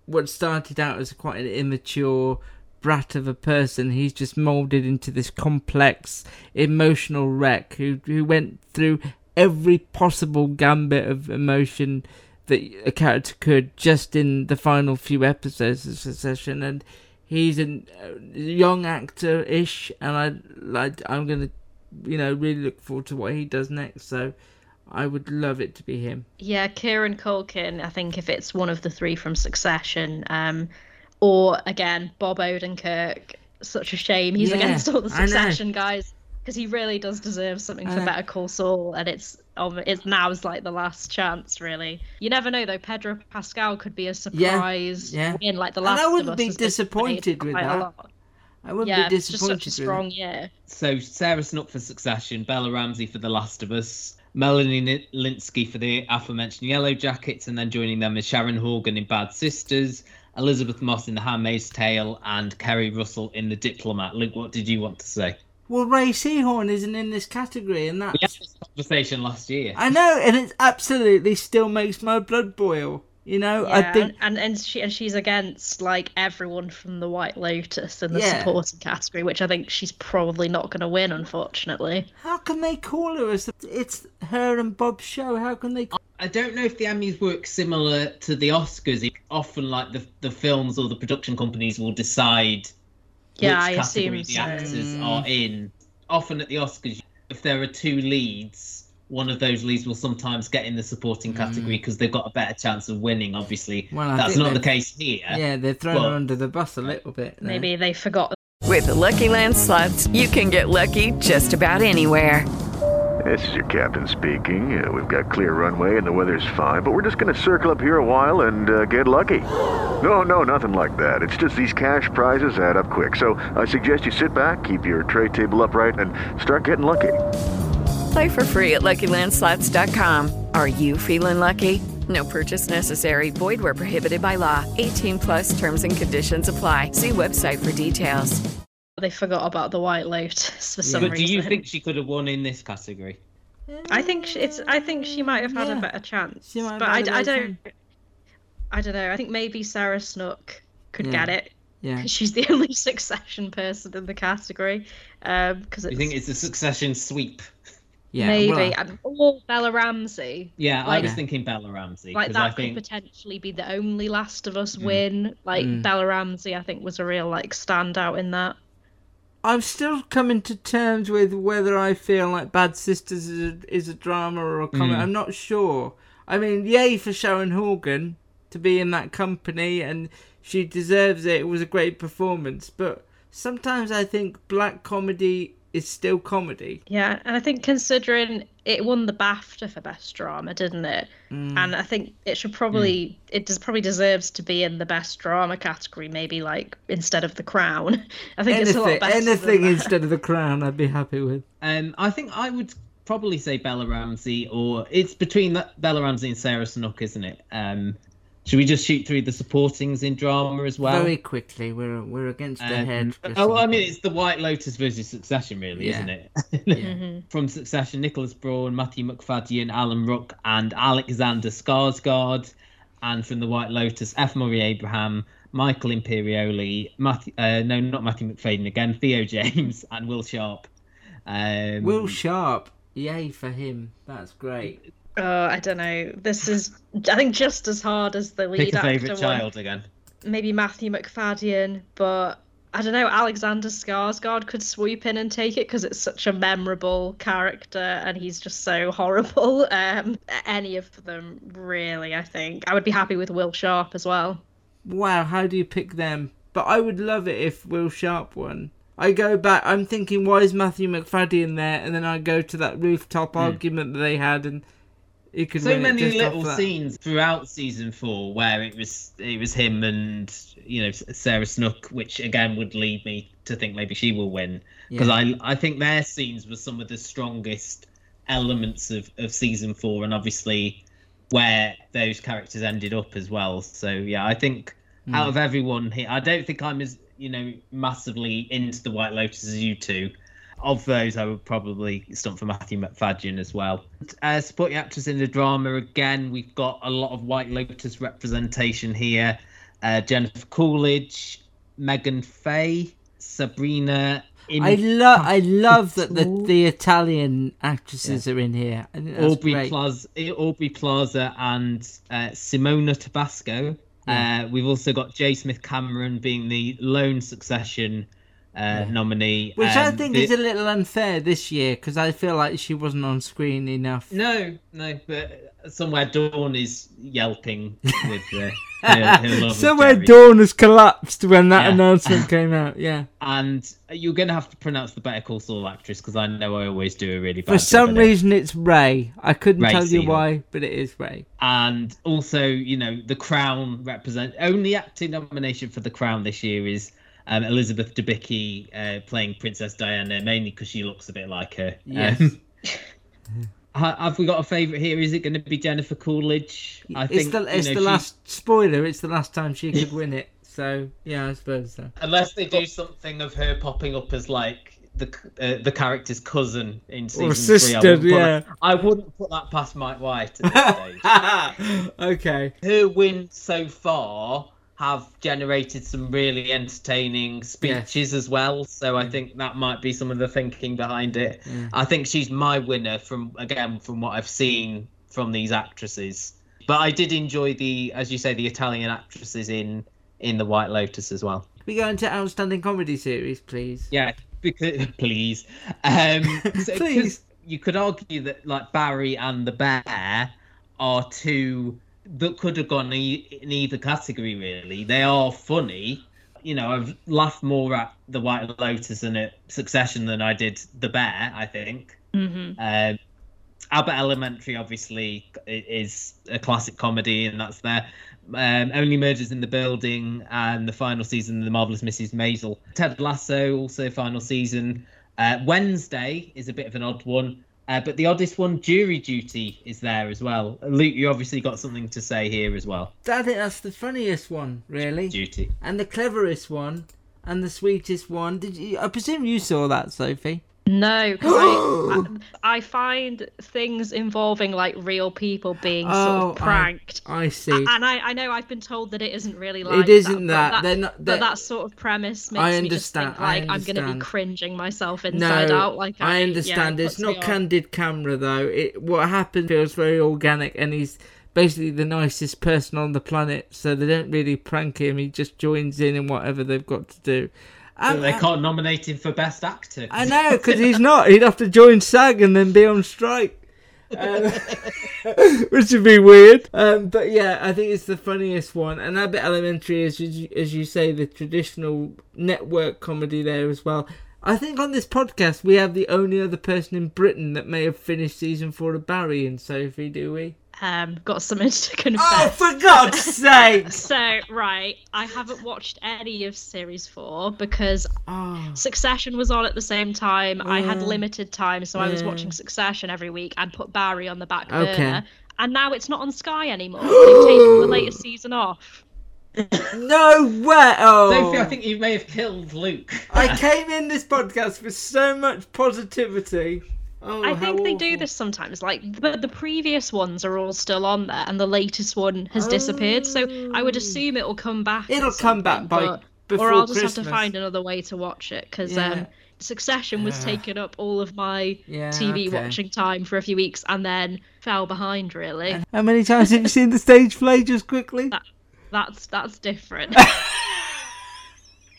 what started out as quite an immature brat of a person, he's just molded into this complex emotional wreck who who went through every possible gambit of emotion that a character could just in the final few episodes of Succession, and he's a young actor ish, and I like I'm gonna, you know, really look forward to what he does next. So I would love it to be him. Yeah, Kieran Culkin. I think if it's one of the three from Succession, um, or again Bob Odenkirk. Such a shame he's Yeah, against all the Succession guys because he really does deserve something for. Better Call Saul, and it's um, it's now's like the last chance, really. You never know though. Pedro Pascal could be a surprise yeah. win, like the last. And. I wouldn't be disappointed with that. Lot. I wouldn't yeah, be it's just such a disappointed with strong it. year. so Sarah Snook for Succession, Bella Ramsey for The Last of Us, Melanie Ni- Lynskey for the aforementioned Yellowjackets, and then joining them is Sharon Horgan in Bad Sisters, Elisabeth Moss in The Handmaid's Tale, and Keri Russell in The Diplomat. Luke, what did you want to say? Well, Rhea Seehorn isn't in this category, and that's We had this conversation last year. I know, and it absolutely still makes my blood boil. You know, Yeah, I think and, and and she and she's against like everyone from the White Lotus in the Yeah. supporting category, which I think she's probably not going to win, unfortunately. how can they call her as it's her and Bob's show? How can they? I don't know if the Emmys work similar to the Oscars. Often, like the the films or the production companies will decide Yeah, which I category assume the so. actors mm. are in. Often at the Oscars, if there are two leads, one of those leads will sometimes get in the supporting category because they've got a better chance of winning. Obviously, Well, that's not the case here. Yeah, they're thrown But- under the bus a little bit. there. Maybe they forgot. With the Lucky Land slots, you can get lucky just about anywhere. This is your captain speaking. Uh, we've got clear runway and the weather's fine, but we're just going to circle up here a while and uh, get lucky. No, no, nothing like that. It's just these cash prizes add up quick. So I suggest you sit back, keep your tray table upright, and start getting lucky. Play for free at LuckyLandSlots.com. Are you feeling lucky? No purchase necessary. Void where prohibited by law. 18 plus terms and conditions apply. See website for details. They forgot about the White Lotus for some but reason. do you think she could have won in this category? I think she, it's. I think she might have had Yeah. a better chance. She might have but had a I, I don't. I don't know. I think maybe Sarah Snook could Yeah. get it. Yeah. 'cause she's the only Succession person in the category. Um, because You think it's a Succession sweep? Yeah, maybe well- and- or Bella Ramsey. Yeah, I Like- was thinking Bella Ramsey Like because I that think could potentially be the only Last of Us win. Like Mm. Bella Ramsey, I think was a real like standout in that. I'm still coming to terms with whether I feel like Bad Sisters is a, is a drama or a comedy. Mm. I'm not sure. I mean, yay for Sharon Horgan to be in that company, and she deserves it. It was a great performance, but sometimes I think black comedy is still comedy. Yeah, and I think considering it won the BAFTA for best drama, didn't it? Mm. And I think it should probably it does probably deserves to be in the best drama category, maybe like instead of The Crown. I think it's a lot anything, better. than anything that. instead of the crown, I'd be happy with. Um, I think I would probably say Bella Ramsey, or it's between that Bella Ramsey and Sarah Snook, isn't it? Um, should we just shoot through the supportings in drama as well? Very quickly, we're we're against the Um, head. Oh, well, I mean, it's the White Lotus versus Succession, really, Yeah. isn't it? Yeah. From Succession, Nicholas Braun, Matthew Macfadyen, Alan Ruck, and Alexander Skarsgård. And from the White Lotus, F. Murray Abraham, Michael Imperioli, Matthew, uh, no, not Matthew Macfadyen again, Theo James, and Will Sharpe. Um, Will Sharpe, yay for him. That's great. Oh, I don't know. This is I think just as hard as the lead pick a actor favourite one. child again. Maybe Matthew Macfadyen, but I don't know. Alexander Skarsgård could swoop in and take it because it's such a memorable character and he's just so horrible. Um, any of them really, I think I would be happy with Will Sharpe as well. Wow, how do you pick them? But I would love it if Will Sharpe won. I go back. I'm thinking, why is Matthew Macfadyen there? And then I go to that rooftop argument that they had, and he could so many little scenes throughout season four where it was it was him and you know Sarah Snook, which again would lead me to think maybe she will win because Yeah. I I think their scenes were some of the strongest elements of of season four, and obviously where those characters ended up as well. So yeah, I think Hmm. out of everyone here, I don't think I'm as you know massively into the White Lotus as you two. Of those, I would probably stump for Matthew Macfadyen as well. Uh, supporting actress in the drama again, we've got a lot of White Lotus representation here. Uh, Jennifer Coolidge, Meghann Fahy, Sabrina. I love, I love that the the Italian actresses are in here. Aubrey great. Plaza, Aubrey Plaza, and uh, Simona Tabasco. Yeah. Uh, we've also got J. Smith Cameron being the lone Succession uh, nominee, Which I Um, think the- is a little unfair this year because I feel like she wasn't on screen enough. No, no, but somewhere Dawn is yelping with uh, love of Somewhere Dawn has collapsed when that Yeah. announcement came out. Yeah. And you're going to have to pronounce the Better Call Saul actress because I know I always do a really bad For some at it. reason, it's Ray. I couldn't Ray tell you why, but it is Ray. And also, you know, the Crown represent only acting nomination for the Crown this year is um, Elizabeth Debicki uh, playing Princess Diana, mainly because she looks a bit like her. Yes. Um, have we got a favourite here? Is it going to be Jennifer Coolidge? I it's think the you it's know, the she- last spoiler. It's the last time she could win it. So yeah, I suppose so. Unless they do something of her popping up as like the uh, the character's cousin in season Or three. I sister, wouldn't yeah. that- I wouldn't put that past Mike White at this stage. okay. Her wins so far have generated some really entertaining speeches as well. So I think that might be some of the thinking behind it. Yeah. I think she's my winner from again from what I've seen from these actresses. But I did enjoy the, as you say, the Italian actresses in in the White Lotus as well. We go into outstanding comedy series, please. Yeah, because please, um, so- Please. You could argue that like Barry and the Bear are two that could have gone e- in either category. Really, they are funny. You know, I've laughed more at the White Lotus and at Succession than I did the Bear. I think. Mm-hmm. Um, Abbott Elementary, obviously, is a classic comedy, and that's there. Um, Only Murders in the Building and the final season of The Marvelous Mrs. Maisel. Ted Lasso, also final season. Uh, Wednesday is a bit of an odd one, uh, but the oddest one, Jury Duty, is there as well. Luke, you obviously got something to say here as well. I think that's the funniest one, really, Duty. and the cleverest one, and the sweetest one. Did you? I presume you saw that, Sophie. No, I, I I find things involving like real people being sort Oh, of pranked. I, I see. A- And I, I know I've been told that it isn't really like it isn't that. that. but They're not- that sort of premise makes I me just think understand, I like I'm going to be cringing myself inside no, out. Like I, I yeah, understand. it it's not candid camera though. It what happened feels very organic, and he's basically the nicest person on the planet. So they don't really prank him. He just joins in in whatever they've got to do. Um, they can't nominate him for best actor. I know because he's not. He'd have to join SAG and then be on strike. Um, which would be weird. Um, but yeah, I think it's the funniest one. And Abbott Elementary is, as you, as you say, the traditional network comedy there as well. I think on this podcast we have the only other person in Britain that may have finished season four of Barry and Sophie, do we? Um, got something to confess. Oh, for God's sake! So right, I haven't watched any of series four because Succession was on at the same time. I had limited time, so I was watching Succession every week and put Barry on the back burner. Okay. And now it's not on Sky anymore. They've taken the latest season off. No way! Oh. Sophie, I think you may have killed Luke. I came in this podcast with so much positivity. Oh, I think they do this sometimes. Like, but the previous ones are all still on there, and the latest one has disappeared. So I would assume it will come back. Oh. It'll come back by- but- before or I'll just have to find another way to watch it because Yeah. um, Succession was Yeah. taking up all of my Yeah, TV okay. watching time for a few weeks, and then fell behind. Really, How many times have you seen the stage play just quickly? that's that's different.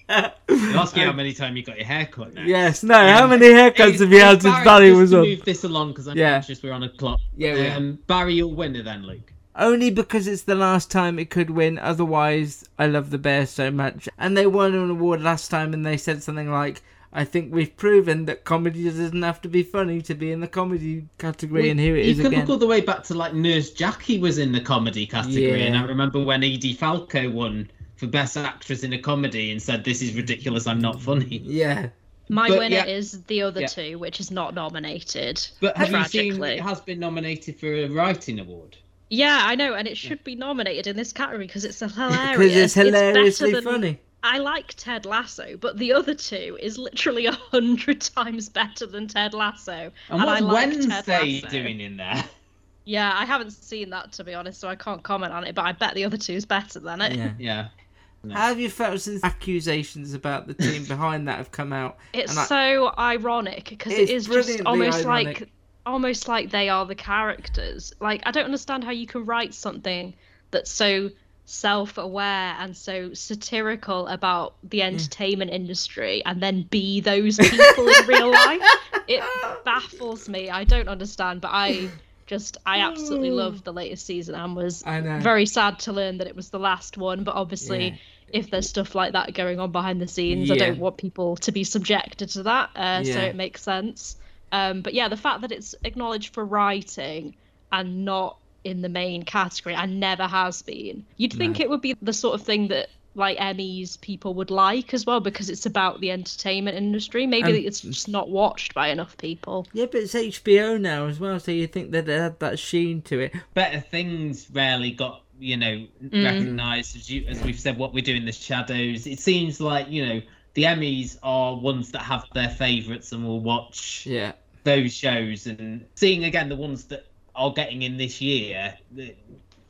You're how many times you got your hair cut now. Yes, no, how many haircuts have you had since Barry just was on? move this along because I'm Yeah. conscious we're on a clock. Yeah, um, Barry, you'll win it then, Luke. Only because it's the last time it could win. Otherwise, I love the Bears so much. And they won an award last time, and they said something like, "I think we've proven that comedy doesn't have to be funny to be in the comedy category." and here it you is can again. look all the way back to like Nurse Jackie was in the comedy category, and I remember when Edie Falco won for Best Actress in a Comedy and said, "This is ridiculous. I'm not funny." Yeah. My But, winner yeah. is the other Yeah. two, which is not nominated. But have you seen it has been nominated for a writing award? Yeah, I know, and it should be nominated in this category because it's hilarious. Because it's better hilariously than- funny. I like Ted Lasso, but the other two is literally a hundred times better than Ted Lasso. And what's I like Wednesday Lasso. doing in there? Yeah, I haven't seen that to be honest, so I can't comment on it. But I bet the other two is better than it. Yeah. Yeah. How have you felt since accusations about the team behind that have come out? It's And I- so ironic because It's just almost ironic. like almost like they are the characters. Like I don't understand how you can write something that's so self-aware and so satirical about the mm. entertainment industry and then be those people in real life. It baffles me. I don't understand, but I just I absolutely love the latest season and was very sad to learn that it was the last one, but obviously Yeah. If there's stuff like that going on behind the scenes, I don't want people to be subjected to that. Uh, So it makes sense. Um, but yeah, the fact that it's acknowledged for writing and not in the main category and never has been. You'd think No. it would be the sort of thing that like Emmys people would like as well because it's about the entertainment industry. Maybe it's just not watched by enough people. Yeah, but it's HBO now as well, so you think that it had that sheen to it. Better things rarely got you know Mm. recognised as you as we've said what we do in the shadows. It seems like you know the Emmys are ones that have their favourites and will watch Yeah. those shows and seeing again the ones that are getting in this year.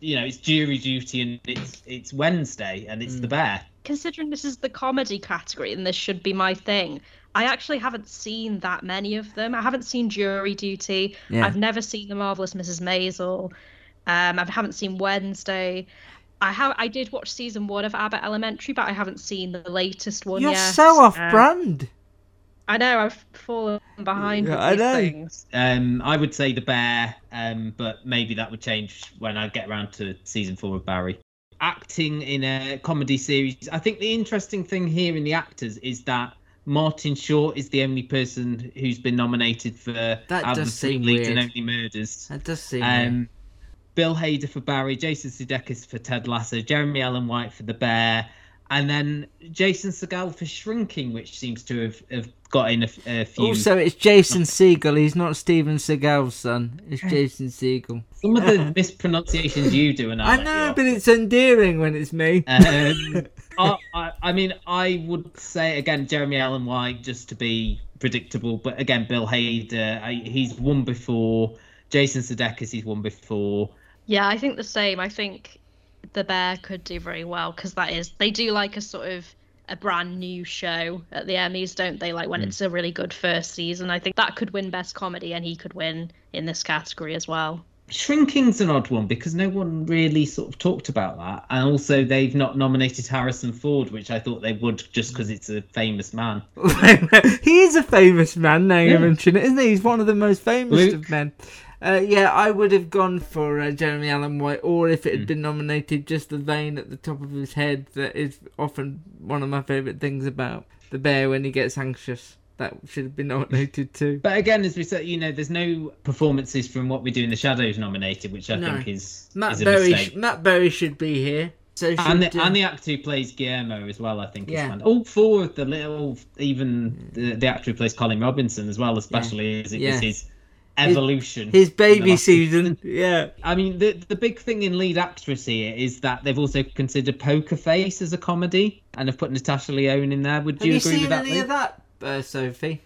You know, it's jury duty and it's it's Wednesday and it's the bear. considering this is the comedy category and this should be my thing, I actually haven't seen that many of them. I haven't seen Jury Duty. Yeah. I've never seen The Marvelous Mrs. Maisel. Um, I haven't seen Wednesday. I have. I did watch season one of Abbott Elementary, but I haven't seen the latest one You're yet. so off Um, brand. I know. I've fallen behind. Yeah, with I these know. Things. Um, I would say the bear, um, but maybe that would change when I get around to season four of Barry. Acting in a comedy series. I think the interesting thing here in the actors is that Martin Short is the only person who's been nominated for That out of does the seem leads and only murders. That does seem weird. Um, Bill Hader for Barry, Jason Sudeikis for Ted Lasso, Jeremy Allen White for The Bear, and then Jason Segel for Shrinking, which seems to have, have got in a, a few. Also, it's Jason Segel. He's not Steven Seagal's son. It's Jason Segel. Some of the mispronunciations you do, and I know, but it's endearing when it's me. Um, I, I, I mean, I would say again, Jeremy Allen White, just to be predictable. But again, Bill Hader, I, he's won before. Jason Sudeikis, he's won before. Yeah, I think the same. I think the Bear could do very well because that is they do like a sort of a brand new show at the Emmys, don't they? Like when Mm. it's a really good first season. I think that could win Best Comedy, and he could win in this category as well. Shrinking's an odd one because no one really sort of talked about that, and also they've not nominated Harrison Ford, which I thought they would just because it's a famous man. he is a famous man, now you Yeah. mention it, isn't he? He's one of the most famous Luke? of men. Uh, yeah, I would have gone for uh, Jeremy Allen White, or if it had been nominated, just the vein at the top of his head that is often one of my favourite things about the bear when he gets anxious. That should have been nominated too. But again, as we said, you know, there's no performances from What We Do in the Shadows nominated, which I No. think is, Matt is a Berry, mistake. Matt Berry should be here. So and the, uh, and the actor who plays Guillermo as well, I think. Yeah. Is all four of the little, even the, the actor who plays Colin Robinson as well, especially as it Yeah. was his evolution. his in the baby last season. Yeah. I mean, the the big thing in lead actress here is that they've also considered Poker Face as a comedy, and have put Natasha Lyonne in there. Would you you agree seen with that? any Luke? of that, uh, Sophie?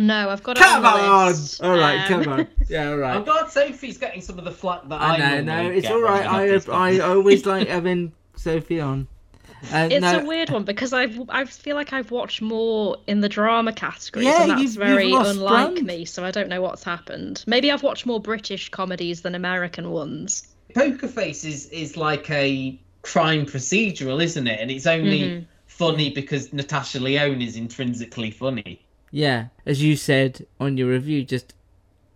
No, I've got it Come on. on! All right, Um, come on. Yeah, all right. I'm glad Sophie's getting some of the flack that I, I know, no, it's get all when right. we have I I always like having Sophie on. Uh, It's no, a weird one because I've I feel like I've watched more in the drama category, Yeah, and that's you've- you've very lost unlike ground. me. So I don't know what's happened. Maybe I've watched more British comedies than American ones. Poker Face is is like a crime procedural, isn't it? And it's only Mhm. funny because Natasha Lyonne is intrinsically funny. yeah, as you said on your review, just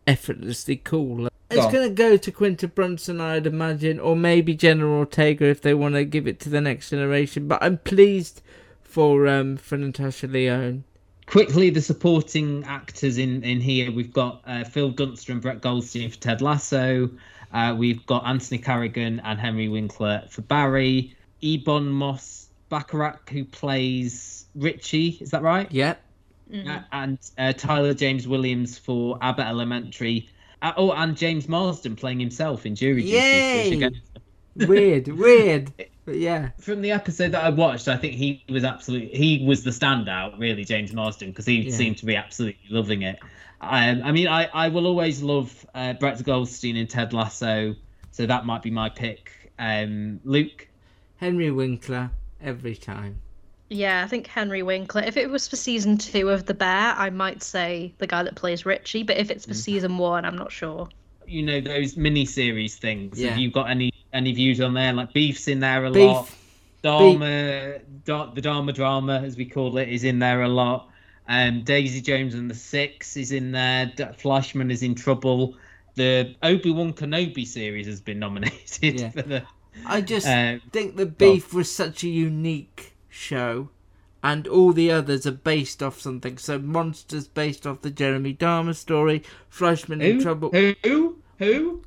effortlessly cool. It's going to go to Quinta Brunson, I'd imagine, or maybe Jenna Ortega if they want to give it to the next generation. But I'm pleased for um for Natasha Lyonne. Quickly, the supporting actors in in here we've got uh, Phil Dunster and Brett Goldstein for Ted Lasso. Uh, we've got Anthony Carrigan and Henry Winkler for Barry. Ebon Moss Baccarat, who plays Richie, is that right? Yep. Uh, and uh, Tyler James Williams for Abbott Elementary. Uh, oh, and James Marsden playing himself in Jury Duty. which Yay! again- Weird, weird. But yeah. From the episode that I watched, I think he was absolutely he was the standout, really, James Marsden, because he Yeah. seemed to be absolutely loving it. Um, I mean, I, I will always love uh, Brett Goldstein and Ted Lasso, so that might be my pick. Um, Luke, Henry Winkler every time. Yeah, I think Henry Winkler. If it was for season two of The Bear, I might say the guy that plays Richie. But if it's for season one, I'm not sure. you know those mini series things. Yeah. Have you got any any views on there? Like Beef's in there a Beef. lot. Dahmer, Da- the Dahmer drama, as we call it, is in there a lot. Um, Daisy Jones and the Six is in there. D- Fleishman is in trouble. The Obi Wan Kenobi series has been nominated Yeah. for the. I just Uh, think the beef was such a unique show, and all the others are based off something. So Monsters based off the Jeremy Dahmer story, Fleishman in Trouble. Who? Who?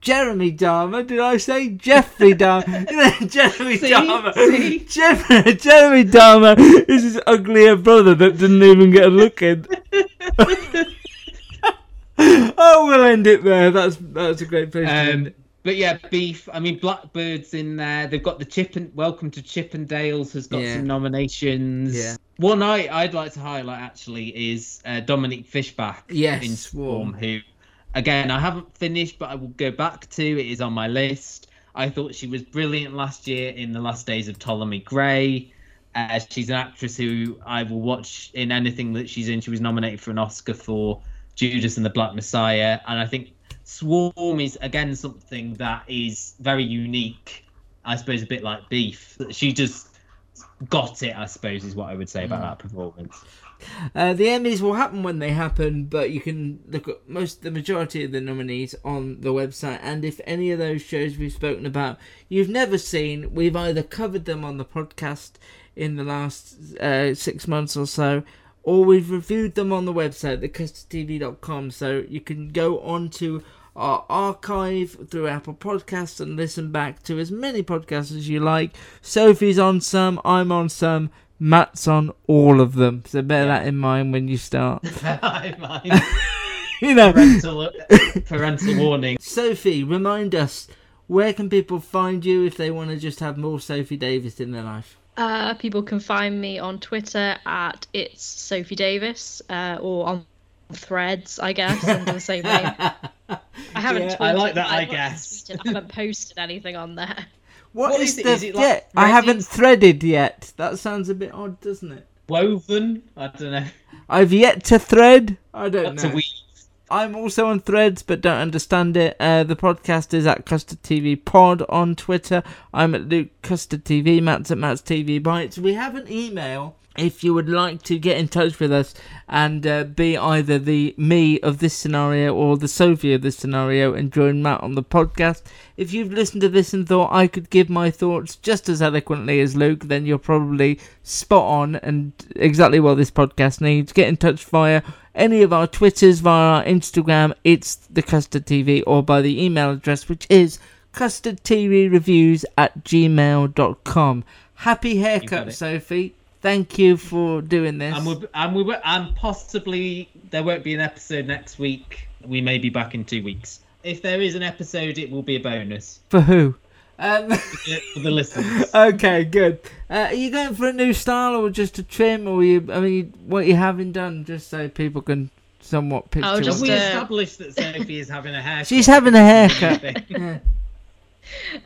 Jeremy Dahmer? Did I say Jeffrey know, Jeremy See? Dahmer. See? Jeff- Jeremy Dahmer is his uglier brother that didn't even get a look in. oh, we'll end it there. That's that's a great place to end Um, it. But yeah, beef. I mean, Blackbird's in there. They've got the Chip and Welcome to Chippendales has got Yeah. some nominations. Yeah. One I I'd like to highlight actually is uh, Dominique Fishback Yes, in Swarm. Swarm, who, again, I haven't finished, but I will go back to. It is on my list. I thought she was brilliant last year in The Last Days of Ptolemy Gray. Uh, she's an actress who I will watch in anything that she's in. She was nominated for an Oscar for Judas and the Black Messiah, and I think Swarm is again something that is very unique. I suppose a bit like Beef. She just got it. I suppose is what I would say about that performance. Uh, the Emmys will happen when they happen, but you can look at most the majority of the nominees on the website. And if any of those shows we've spoken about you've never seen, we've either covered them on the podcast in the last uh, six months or so, or we've reviewed them on the website, thecustardtv.com. So you can go on to our archive through Apple Podcasts and listen back to as many podcasts as you like. Sophie's on some, I'm on some, Matt's on all of them. So bear that in mind when you start. You know, parental, parental warning. Sophie, remind us where can people find you if they want to just have more Sophie Davis in their life? Uh, people can find me on Twitter at it's Sophie Davis uh, or on Threads, I guess, under the same name. I haven't. Yeah, I like that, I I guess. tweeted, I haven't posted anything on there. what is, it? the? Is it like yeah, I haven't threaded yet. That sounds a bit odd, doesn't it? Woven? I don't know. I've yet to thread. I don't That's a know. week. I'm also on Threads, but don't understand it. Uh, the podcast is at Custard TV Pod on Twitter. I'm at Luke Custard TV. Matt's at Matt's TV Bites. We have an email if you would like to get in touch with us and uh, be either the me of this scenario or the Sophie of this scenario and join Matt on the podcast. If you've listened to this and thought I could give my thoughts just as eloquently as Luke, then you're probably spot on and exactly what this podcast needs. Get in touch via any of our Twitters, via our Instagram, it's the Custard TV, or by the email address, which is custardtvreviews at gmail.com. Happy haircut. Sophie. Thank you for doing this. And we and we were and possibly there won't be an episode next week. We may be back in two weeks. If there is an episode, it will be a bonus For who? Um, for the listeners. okay, good. Uh, are you going for a new style or just a trim, or you? I mean, what you having done, just so people can somewhat picture. Oh, just we uh, established that Sophie is having a haircut. She's having a haircut. Yeah.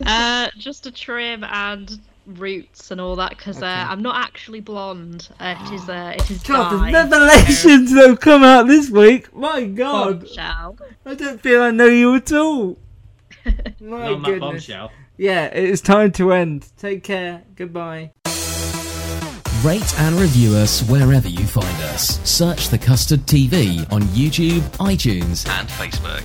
Uh, just a trim and roots and all that because uh, I'm not actually blonde. Uh, it is uh, it is God, dyed. the revelations that have come out this week. My God, Bombshell. I don't feel I know you at all. My Not goodness. bombshell. Yeah, it is time to end. Take care. Goodbye. Rate and review us wherever you find us. Search The Custard TV on YouTube, iTunes, And Facebook.